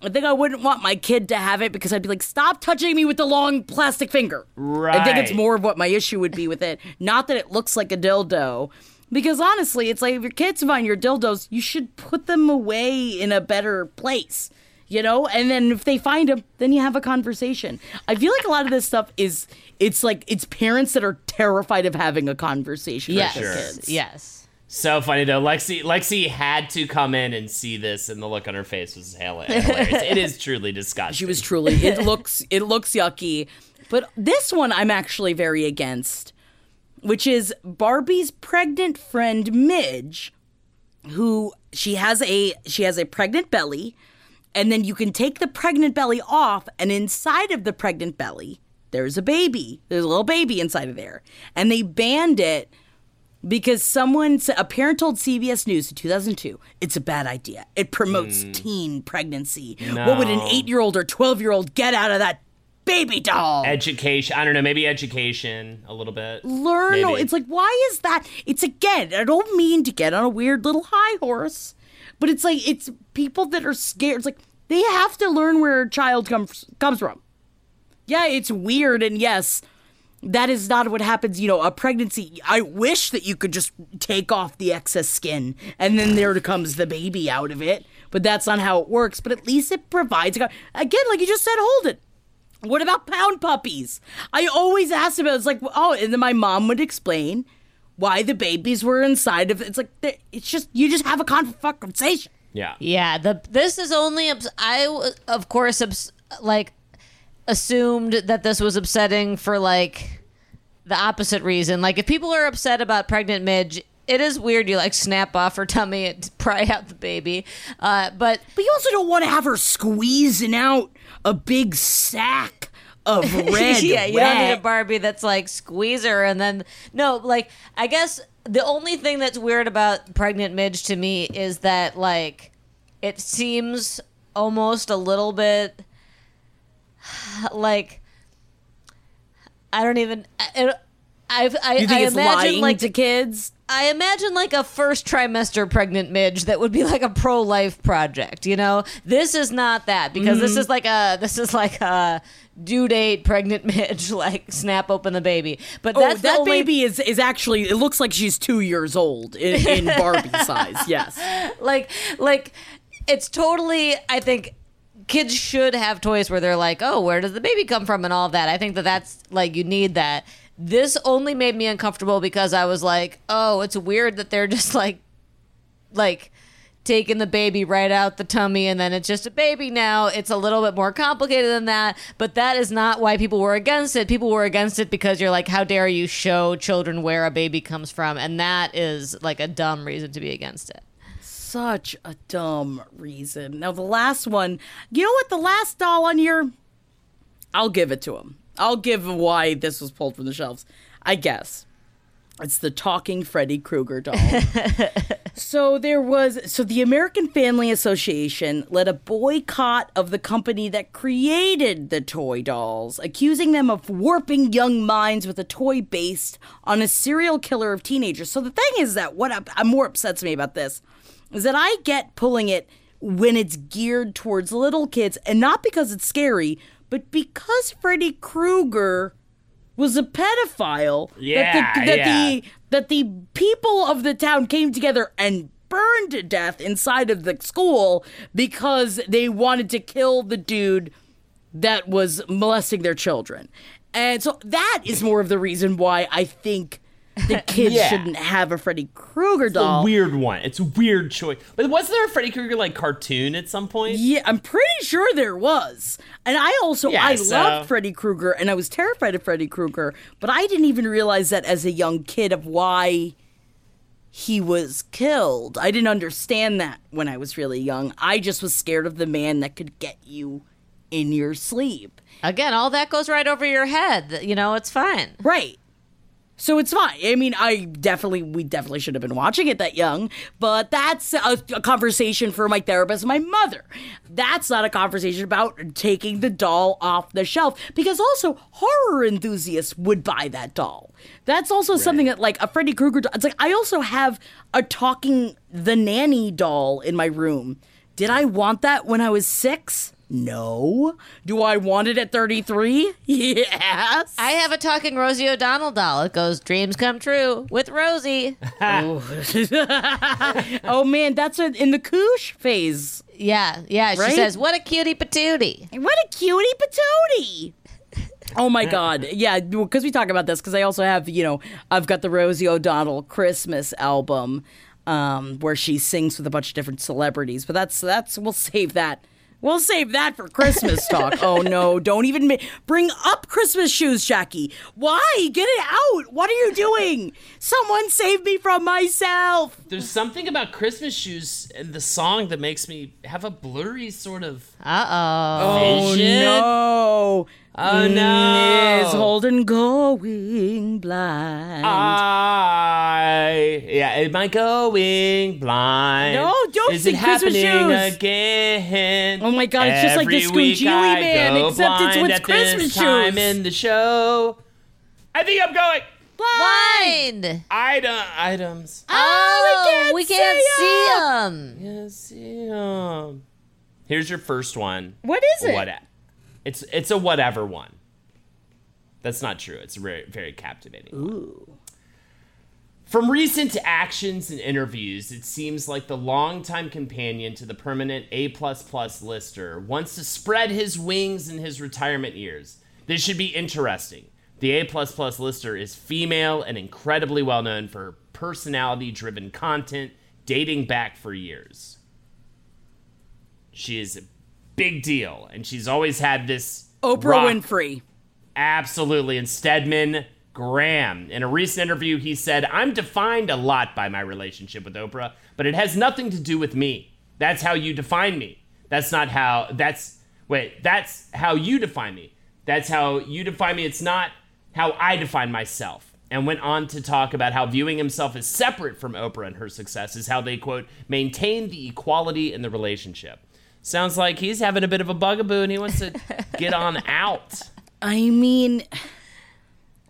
I think I wouldn't want my kid to have it because I'd be like, stop touching me with the long plastic finger. Right. I think it's more of what my issue would be with it. Not that it looks like a dildo. Because honestly, it's like if your kids find your dildos, you should put them away in a better place. You know? And then if they find them, then you have a conversation. I feel like a lot of this stuff is it's like it's parents that are terrified of having a conversation Yes, with their kids. yes. So funny though. Lexi Lexi had to come in and see this, and the look on her face was hila- hilarious. it is truly disgusting. She was truly. It looks. It looks yucky. But this one, I'm actually very against, which is Barbie's pregnant friend Midge, who she has a she has a pregnant belly, and then you can take the pregnant belly off, and inside of the pregnant belly, there's a baby. There's a little baby inside of there, and they banned it because someone, a parent told CBS News in 2002, it's a bad idea. It promotes mm. teen pregnancy. What would an eight year old or 12 year old get out of that baby doll? education. I don't know. Maybe education a little bit. Learn. Maybe. It's like, why is that? It's again, I don't mean to get on a weird little high horse. but it's like it's people that are scared. It's like they have to learn where a child comes comes from. Yeah, it's weird, and yes, that is not what happens. You know, a pregnancy. I wish that you could just take off the excess skin, and then there comes the baby out of it. But that's not how it works. But at least it provides again, like you just said, hold it. What about pound puppies? I always asked about. It's like, oh, and then my mom would explain why the babies were inside of. it. It's like it's just you just have a conversation. Yeah. Yeah, the this is only I, of course like assumed that this was upsetting for like the opposite reason. Like if people are upset about pregnant Midge, it is weird you like snap off her tummy and [LAUGHS] pry out the baby. Uh, but But you also don't want to have her squeezing out a big sack of [LAUGHS] red. yeah, you don't need a. Barbie that's like squeezer and then no, like I guess the only thing that's weird about pregnant Midge to me is that like it seems almost a little bit [SIGHS] like I don't even I, I, I, You think I it's imagine lying like to kids? I imagine like a first trimester pregnant midge that would be like a pro life project, you know? This is not that because this Mm-hmm. is like a this is like a due date pregnant [LAUGHS] midge like snap open the baby. But Oh, that only- baby is is actually. It looks like she's two years old in, in Barbie size. Yes. [LAUGHS] like like it's totally I think kids should have toys where they're like, "Oh, where does the baby come from?" and all that. I think that that's like you need that. This only made me uncomfortable because I was like, "Oh, it's weird that they're [LAUGHS] just like like taking the baby right out the tummy and then it's just a baby now. It's a little bit more complicated than that, but that is not why people were against it. People were against it because you're like, how dare you show children where a baby comes from? And that is like a dumb reason to be against it. Such a dumb reason. Now the last one. You know what? The last doll on your. I'll give it to him. I'll give why this was pulled from the shelves. I guess it's the talking Freddy Krueger doll. [LAUGHS] So there was so the American Family Association led a boycott of the company that created the toy dolls, accusing them of warping young minds with a toy based on a serial killer of teenagers. So the thing is that what I'm more upsets me about this is that I get pulling it when it's geared towards little kids and not because it's scary, but because Freddy Krueger was a pedophile Yeah, that the, that yeah. the that the people of the town came together and burned to death inside of the school because they wanted to kill the dude that was molesting their children. And so that is more of the reason why I think the [LAUGHS] kids Yeah. shouldn't have a Freddy Krueger It's a doll. weird one. It's a weird choice. But was there a Freddy Krueger like cartoon at some point? Yeah, I'm pretty sure there was. And I also Yeah, I so- loved Freddy Krueger and I was terrified of Freddy Krueger, but I didn't even realize that as a young kid of why he was killed. I didn't understand that when I was really young. I just was scared of the man that could get you in your sleep. Again, all that goes right over your head. You know, it's fine. Right. So it's fine. I mean, I definitely, we definitely should have been watching it that young, but that's a, a conversation for my therapist and my mother. That's not a conversation about taking the doll off the shelf because also horror enthusiasts would buy that doll. That's also something that, like, a Freddy Krueger doll. It's like, I also have a talking the nanny doll in my room. Did I want that when I was six? No. Do I want it at 33? [LAUGHS] Yes. I have a talking Rosie O'Donnell doll. It goes, dreams come true with Rosie. [LAUGHS] [LAUGHS] oh man, that's a, in the koosh phase. Yeah, yeah. She Right? says, what a cutie patootie. What a cutie patootie. Oh my God. Yeah, because we talk about this, because I also have, you know, I've got the Rosie O'Donnell Christmas album um, where she sings with a bunch of different celebrities. But that's, that's, we'll save that. We'll save that for Christmas talk. [LAUGHS] oh no, don't even ma- bring up Christmas shoes, Jackie. Why? Get it out. What are you doing? Someone save me from myself. There's something about Christmas shoes and the song that makes me have a blurry sort of Uh-oh. Oh no. Oh no! Is Holden going blind? I yeah, am I going blind? No, don't Is sing it Christmas happening shoes. again? Oh my God, it's just like the Every week Scoochie I Man, go except it's blind with at Christmas this time shoes. in the show. I think I'm going. Blind. Item items. Oh, we can't, see them. Yeah, see 'em. Here's your first one. What is it? What? It's it's a whatever one. That's not true. It's very very captivating. Ooh. From recent actions and interviews, it seems like the longtime companion to the permanent A lister wants to spread his wings in his retirement years. This should be interesting. The A lister is female and incredibly well known for her personality driven content dating back for years. She is a big deal, and she's always had this Oprah rock- Winfrey. Absolutely. And Stedman Graham, in a recent interview, he said, I'm defined a lot by my relationship with Oprah, but it has nothing to do with me. That's how you define me. That's not how, that's, wait, that's how you define me. That's how you define me. It's not how I define myself. And went on to talk about how viewing himself as separate from Oprah and her success is how they, quote, maintain the equality in the relationship. Sounds like he's having a bit of a bugaboo and he wants to [LAUGHS] get on out. I mean,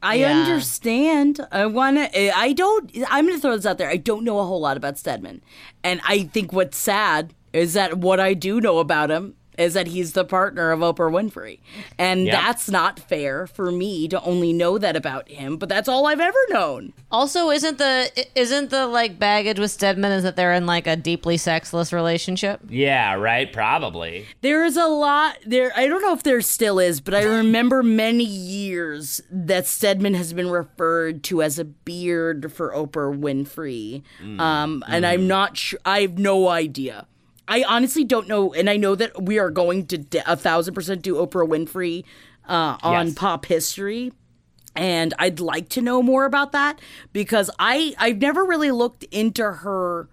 I Yeah. understand. I want to. Eh, I don't. I'm going to throw this out there. I don't know a whole lot about Stedman, and I think what's sad is that what I do know about him is that he's the partner of Oprah Winfrey, and Yep. that's not fair for me to only know that about him. But that's all I've ever known. Also, isn't the isn't the like baggage with Stedman is that they're in like a deeply sexless relationship? Yeah, right? Probably. There is a lot there. I don't know if there still is, but I remember many years that Stedman has been referred to as a beard for Oprah Winfrey. Um, and I'm not sure. I have no idea. I honestly don't know, and I know that we are going to d- a thousand percent do Oprah Winfrey uh, on Yes. pop history and I'd like to know more about that because I I've never really looked into her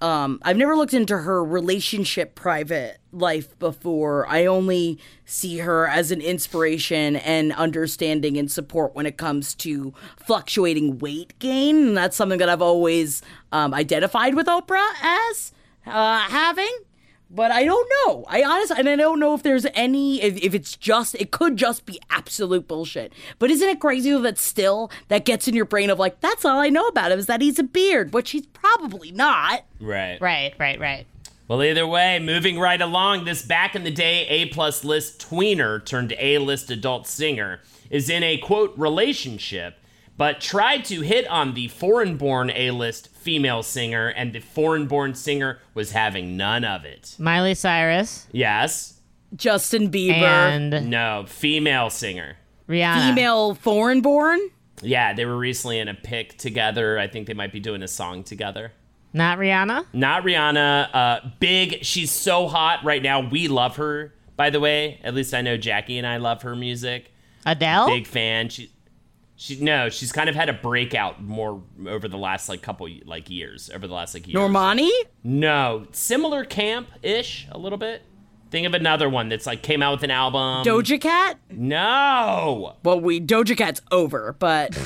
um I've never looked into her relationship private life before. I only see her as an inspiration and understanding and support when it comes to fluctuating weight gain and that's something that I've always um, identified with Oprah as uh, having but I don't know. I honestly, and I don't know if there's any, if, if it's just, it could just be absolute bullshit. But isn't it crazy though that still that gets in your brain of like, that's all I know about him is that he's a beard, which he's probably not. Right. Right, right, right. Well, either way, moving right along, this back in the day A plus list tweener turned A list adult singer is in a quote relationship, but tried to hit on the foreign born A list female singer, and the foreign born singer was having none of it. Miley Cyrus Yes? Justin Bieber, and No, female singer. Rihanna. female foreign born. Yeah, they were recently in a pic together. I think they might be doing a song together. Not Rihanna. Not Rihanna. Uh, big. She's so hot right now. We love her, by the way. At least I know Jackie and I love her music. Adele. Big fan. She, she no, she's kind of had a breakout more over the last like couple like years. Over the last like years. Normani? No, similar camp ish a little bit. Think of another one that's like came out with an album. Doja Cat? no, Well, we, Doja Cat's over, but [LAUGHS]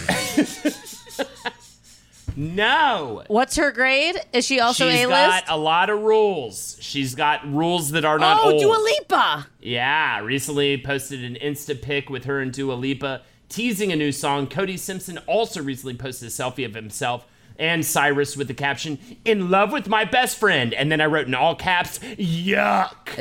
no. What's her grade? Is she also She's A got list? a lot of rules. She's got rules that are not oh, old. Dua Lipa. Yeah, recently posted an Insta pic with her and Dua Lipa teasing a new song. Cody Simpson also recently posted a selfie of himself and Cyrus with the caption, In love with my best friend. And then I wrote in all caps, Yuck. [LAUGHS]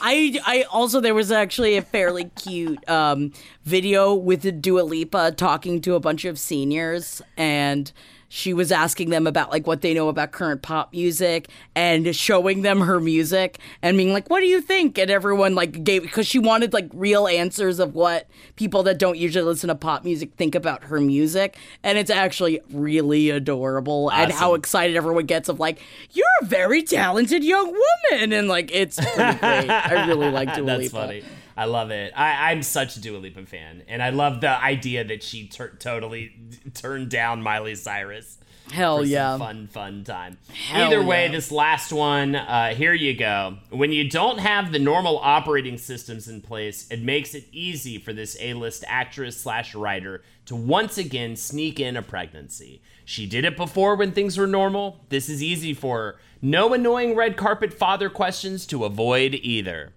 I I also there was actually a fairly cute um, video with Dua Lipa talking to a bunch of seniors and she was asking them about like what they know about current pop music and showing them her music and being like what do you think? And everyone like gave because she wanted like real answers of what people that don't usually listen to pop music think about her music. And it's actually really adorable and how excited everyone gets of like you're a very talented young woman. And like it's pretty great. I really [LAUGHS] like Dua That's Lipa. funny. I love it. I, I'm such a Dua Lipa fan. And I love the idea that she tur- totally [LAUGHS] turned down Miley Cyrus. hell yeah fun, fun time. Hell Either way, yeah. this last one, uh, here you go. When you don't have the normal operating systems in place, it makes it easy for this A-list actress slash writer to once again sneak in a pregnancy. She did it before when things were normal. This is easy for her. No annoying red carpet father questions to avoid either.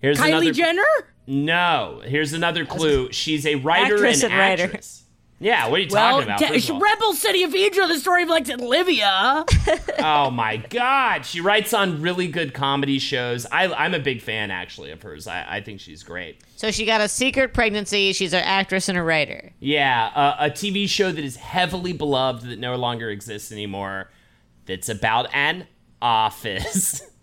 Here's kylie another jenner no, here's another clue. She's a writer Actress and and writer. actress. Yeah, what are you Well, talking about? t- First Rebel City of Phaedra, the story of Lex and Livia. [LAUGHS] oh my god, she writes on really good comedy shows. I, I'm a big fan actually of hers. I, I think she's great. So she got a secret pregnancy. She's an actress and a writer. Yeah, uh, a TV show that is heavily beloved that no longer exists anymore. That's about an office. [LAUGHS]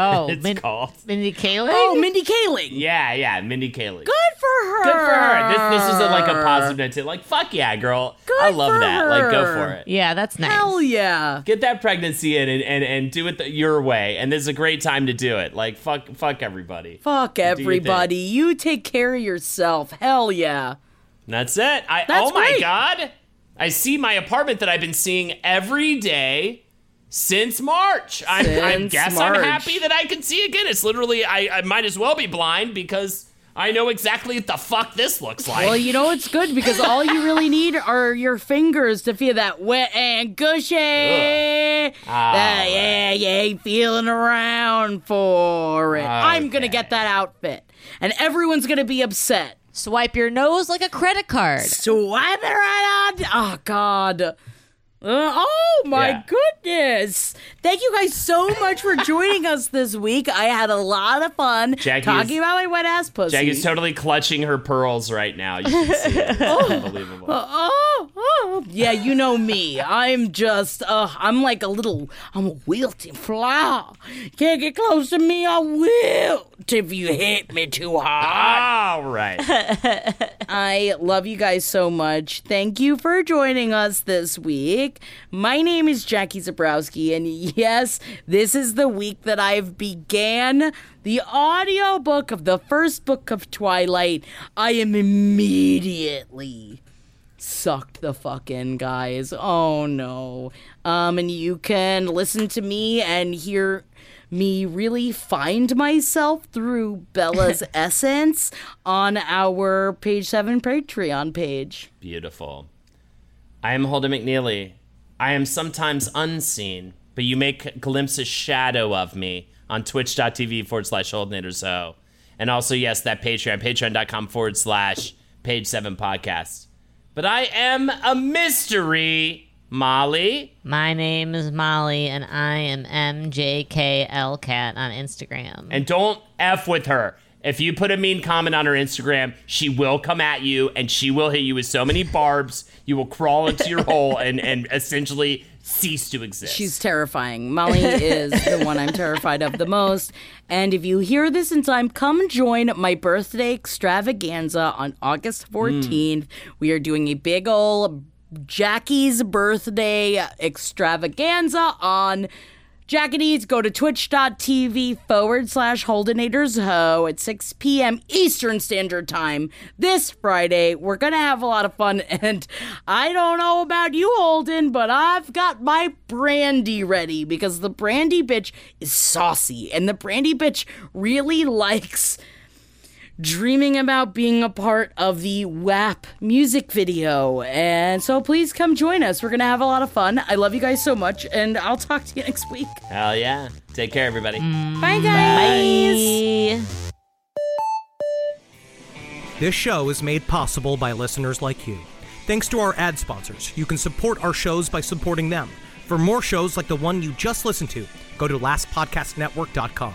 Oh, it's Min- called. Mindy Kaling. oh, Mindy Kaling. Yeah, yeah, Mindy Kaling. Good for her. Good for her. This this is a, like a positive note. too. Like fuck yeah, girl. I love for that. Like go for it. yeah, that's nice. Hell yeah. Get that pregnancy in and, and, and do it the, your way. And this is a great time to do it. Like fuck fuck everybody. Fuck your everybody. You take care of yourself. Hell yeah. That's it. I That's oh my great. god. I see my apartment that I've been seeing every day since March. I'm, I guess March. I'm happy that I can see again. It's literally I, I might as well be blind because I know exactly what the fuck this looks like. Well, you know it's good because all you really [LAUGHS] need are your fingers to feel that wet and gushy. That, yeah, you ain't feeling around for it. I'm gonna get that outfit, and everyone's gonna be upset. Swipe your nose like a credit card. Swipe it right on. Oh God. Uh, oh my Yeah. goodness! Thank you guys so much for joining us this week. I had a lot of fun Jackie talking is- about my wet ass pussy. Jagged's totally clutching her pearls right now. You can see it. It's [LAUGHS] unbelievable. Oh, oh, yeah, you know me. I'm just, uh, I'm like a little, I'm a wilting flower. Can't get close to me, I wilt if you hit me too hard. All right. [LAUGHS] I love you guys so much. Thank you for joining us this week. My name is Jackie Zebrowski, and yes, this is the week that I've began the audiobook of the first book of Twilight. I am immediately sucked the fuck in, guys. Oh no. Um, and you can listen to me and hear me really find myself through Bella's [LAUGHS] essence on our page seven Patreon page. Beautiful. I am Holden McNeely. I am sometimes unseen, but you may c- glimpse a shadow of me on twitch.tv forward slash Holdenatorso. And also, yes, that Patreon, patreon.com forward slash page seven podcast. But I am a mystery, Molly. My name is Molly, and I am MJKLCat on Instagram. And don't F with her. If you put a mean comment on her Instagram, she will come at you and she will hit you with so many barbs, you will crawl into your [LAUGHS] hole and, and essentially cease to exist. She's terrifying. Molly is the [LAUGHS] one I'm terrified of the most. And if you hear this in time, come join my birthday extravaganza on August hmm. 14th. We are doing a big ol' Jackie's birthday extravaganza on Jackadees. Go to twitch.tv forward slash Holdenators Ho at 6 p.m. Eastern Standard Time this Friday. We're going to have a lot of fun. [LAUGHS] And I don't know about you, Holden, but I've got my brandy ready because the brandy bitch is saucy. And the brandy bitch really [LAUGHS] likes dreaming about being a part of the WAP music video. And so please come join us. We're going to have a lot of fun. I love you guys so much, and I'll talk to you next week. Hell yeah. Take care, everybody. Mm. Bye, guys. Bye. This show is made possible by listeners like you. Thanks to our ad sponsors, you can support our shows by supporting them. For more shows like the one you just listened to, go to lastpodcastnetwork.com.